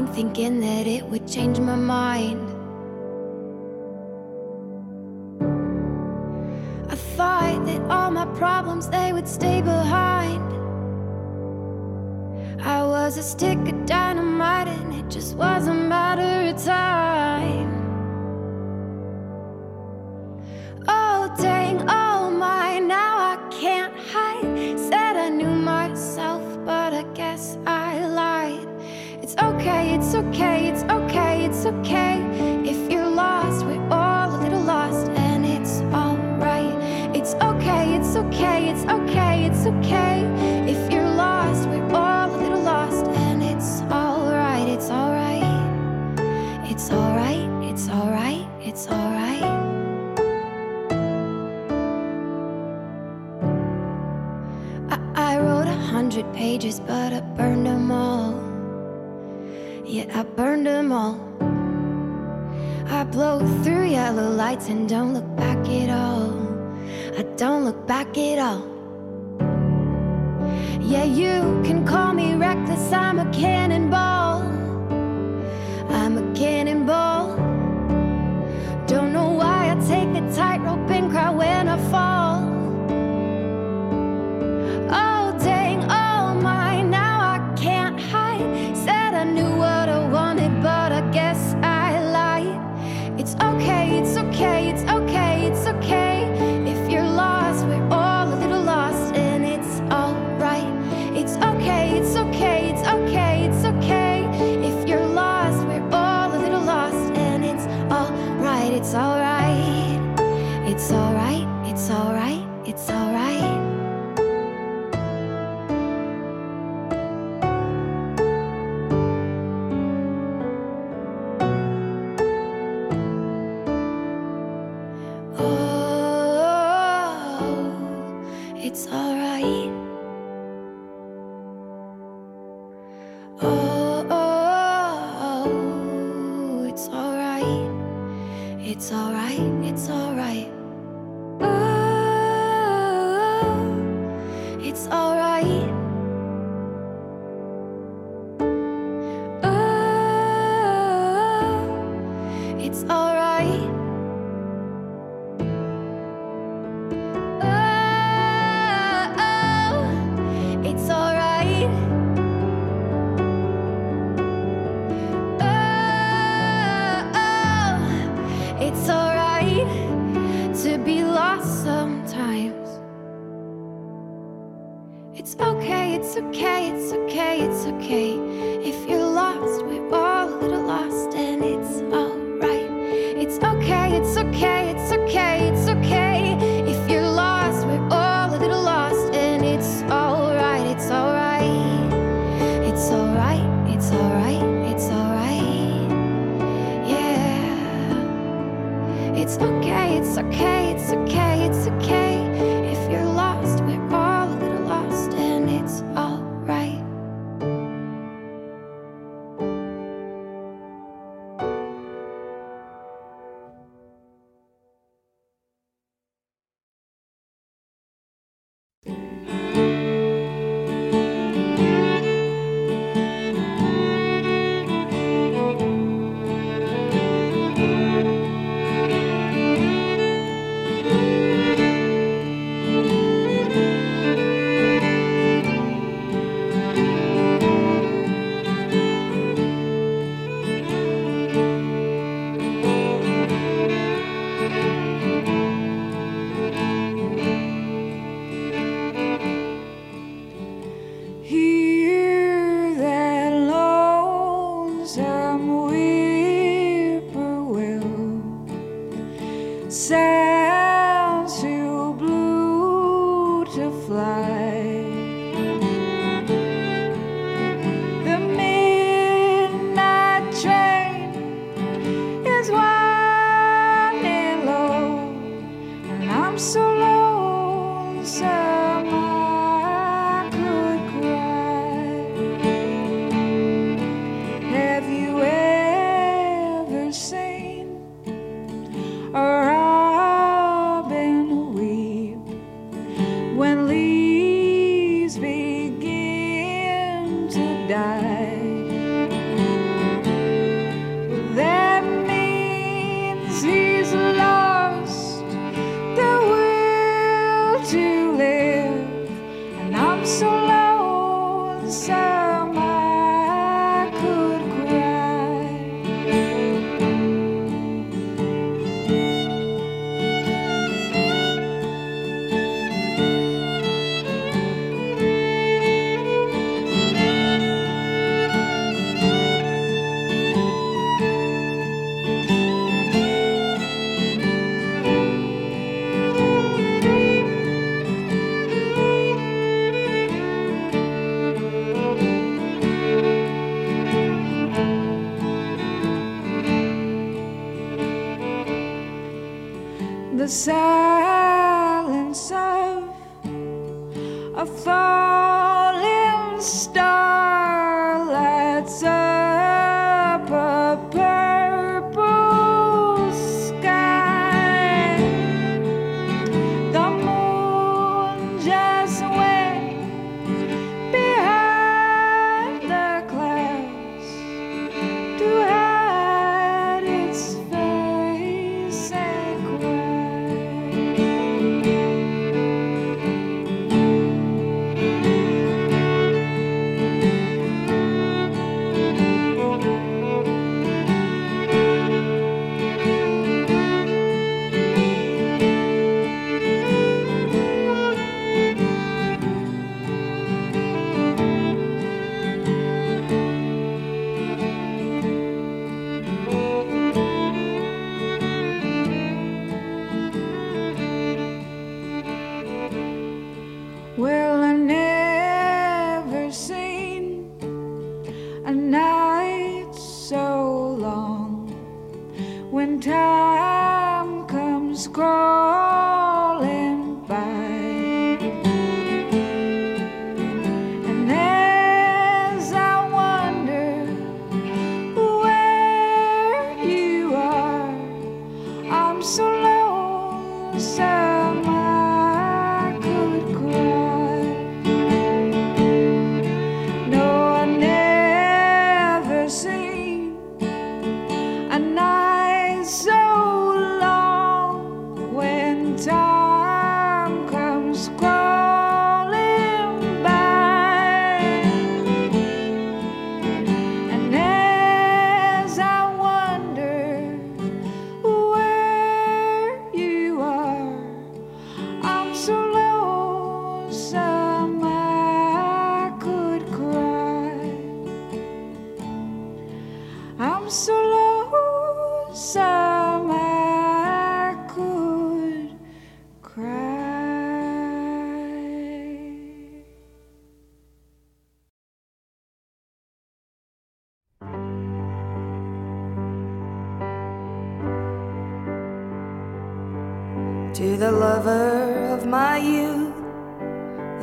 Name thinking that it would change my mind. I thought that all my problems they would stay behind. I was a stick of dynamite and it just was a matter of time. It's okay, it's okay, it's okay. If you're lost, we're all a little lost, and it's alright. It's okay, it's okay, it's okay, it's okay. If you're lost, we're all a little lost, and it's alright, it's alright. It's alright, it's alright, it's alright. I, I wrote a hundred pages, but I burned them all. Yeah, I burned them all. I blow through yellow lights and don't look back at all. I don't look back at all. Yeah, you can call me reckless, I'm a cannonball. I'm a cannonball. Don't know why I take the tightrope and cry when I fall.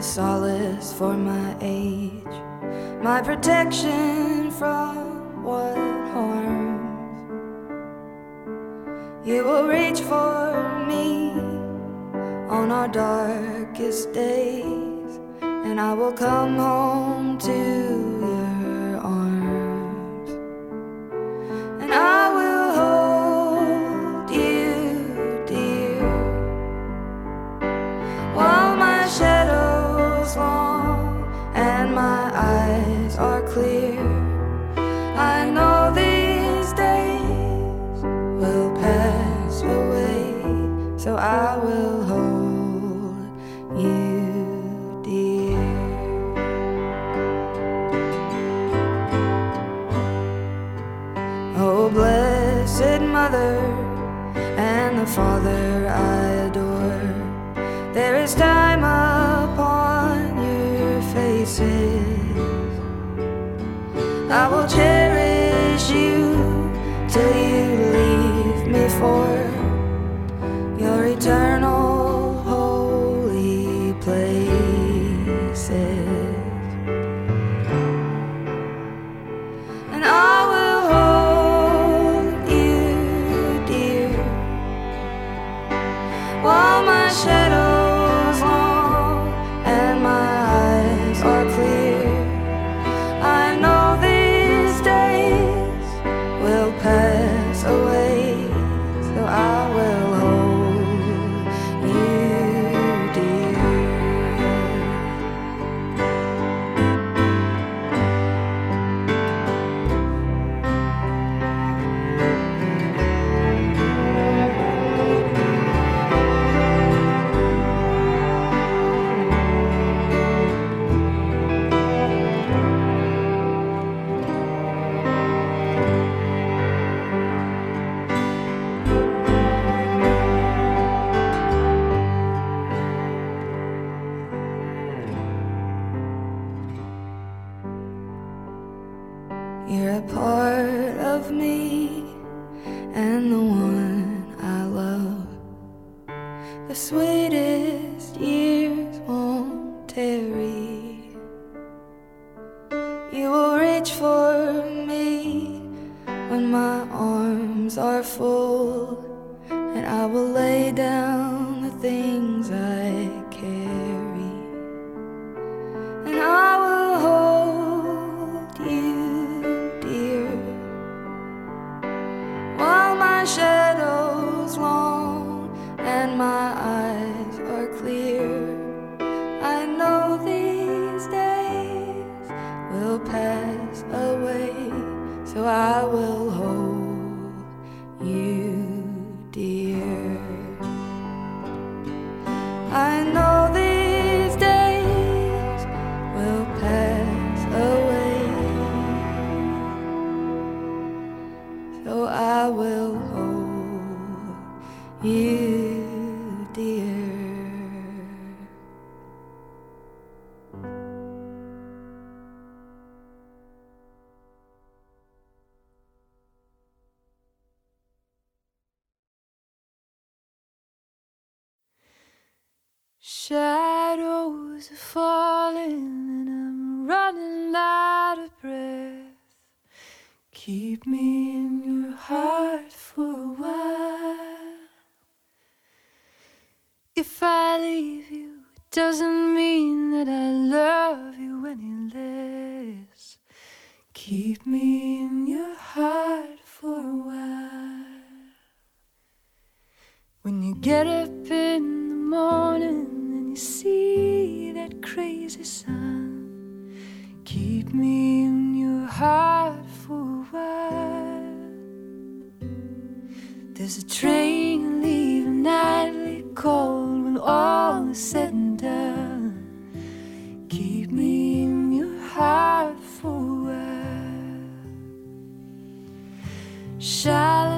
solace for my age, my protection from what harms. You will reach for me on our darkest days, and I will come home to Father I adore. There is time upon your faces. I will change. Shadows are falling and I'm running out of breath. Keep me in your heart for a while. If I leave you, it doesn't mean that I love you any less. Keep me in your heart for a while. When you get up in the morning see that crazy sun, keep me in your heart for a while. There's a train leaving nightly cold when all is said and done. Keep me in your heart for a while. Sha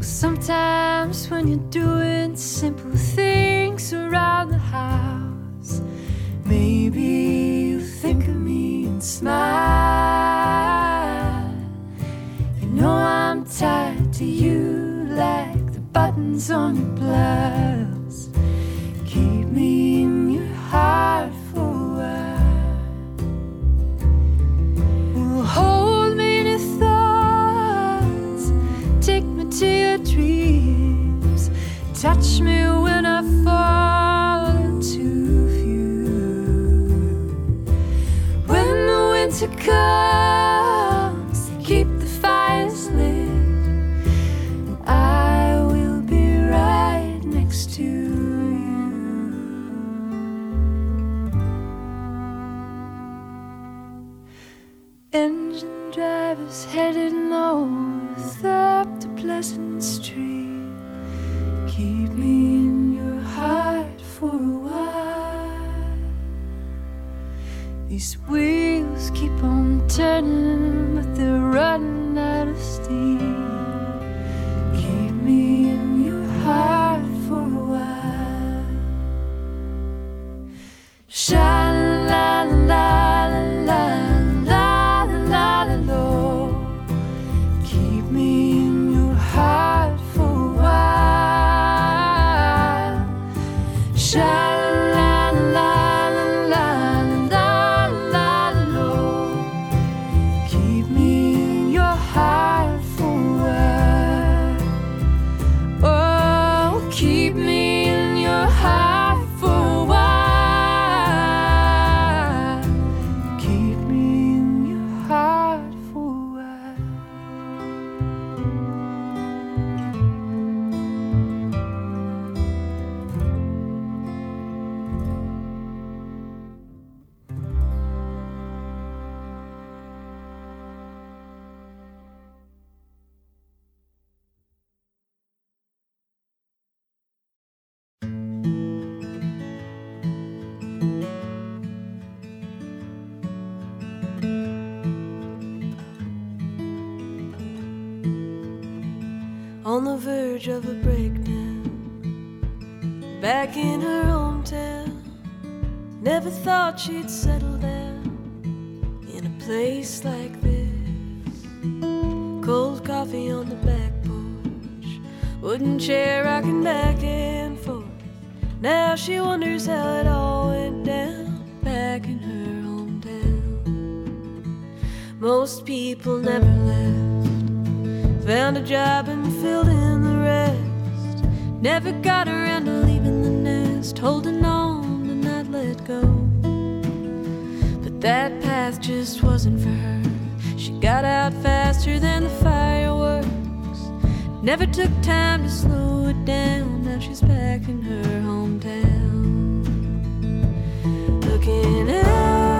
Sometimes when you're doing simple things around the house, maybe you think of me and smile. You know I'm tied to you buttons on your blouse. Keep me in your heart for a while. Hold me in your thoughts. Take me to your dreams. Touch me when I fall into view. When the winter comes, turn on the verge of a breakdown. Back in her hometown, never thought she'd settle down in a place like this. Cold coffee on the back porch, wooden chair rocking back and forth. Now she wonders how it all went down back in her hometown. Most people never left, found a job and filled in the rest. Never got around to leaving the nest, holding on to not let go. But that path just wasn't for her. She got out faster than the fireworks. Never took time to slow it down. Now she's back in her hometown. Looking out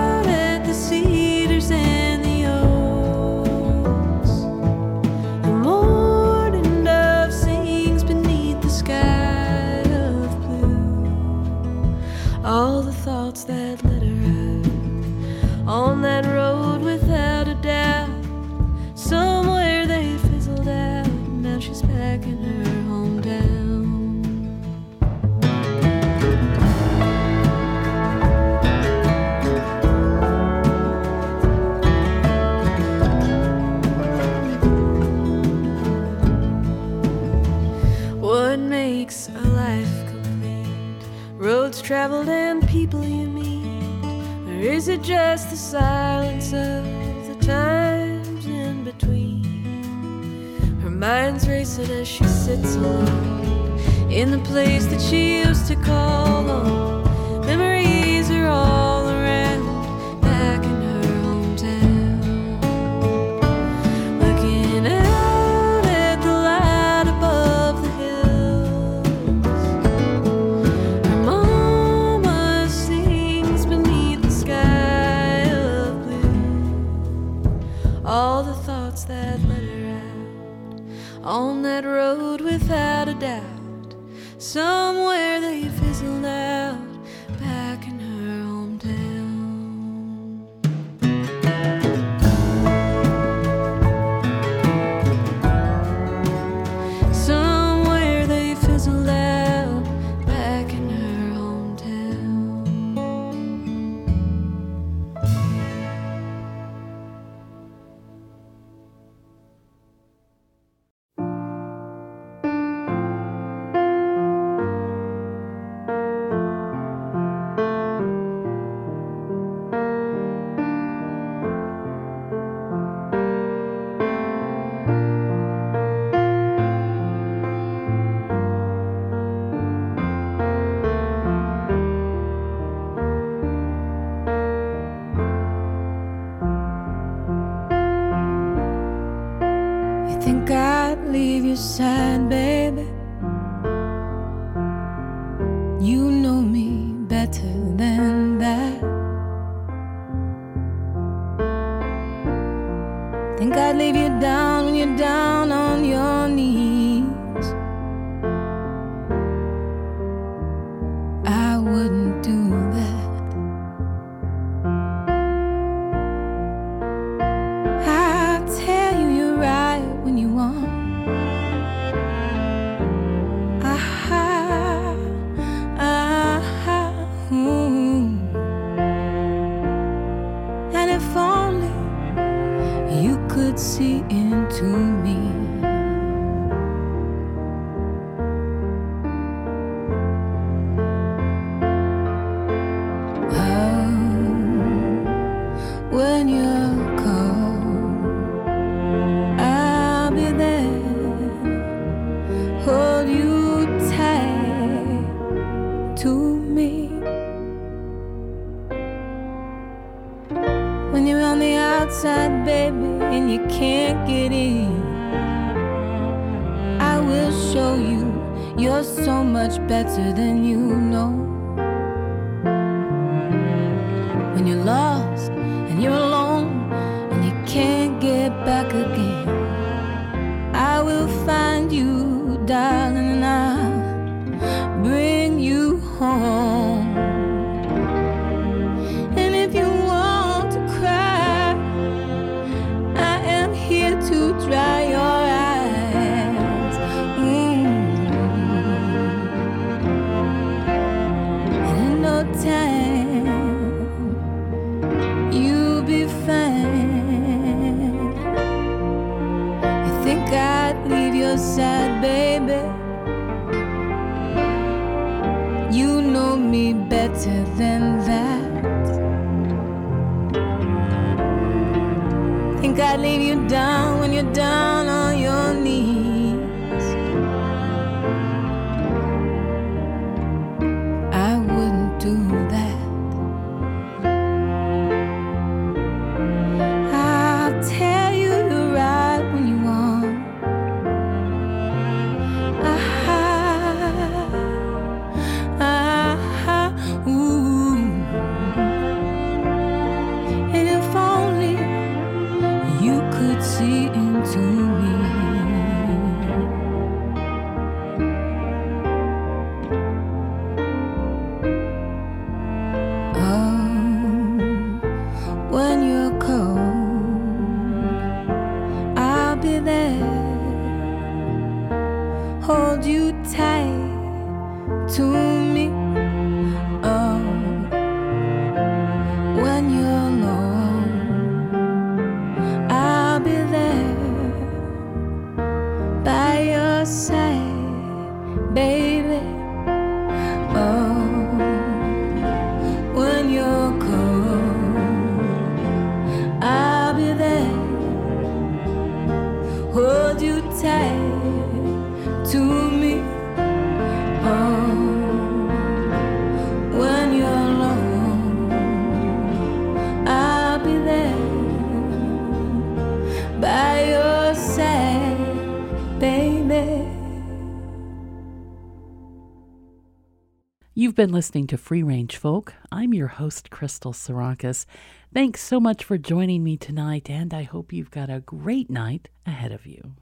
traveled and people you meet? Or is it just the silence of the times in between? Her mind's racing as she sits alone in the place that she used to call home. You've been listening to Free Range Folk. I'm your host, Crystal Sarakas. Thanks so much for joining me tonight, and I hope you've got a great night ahead of you.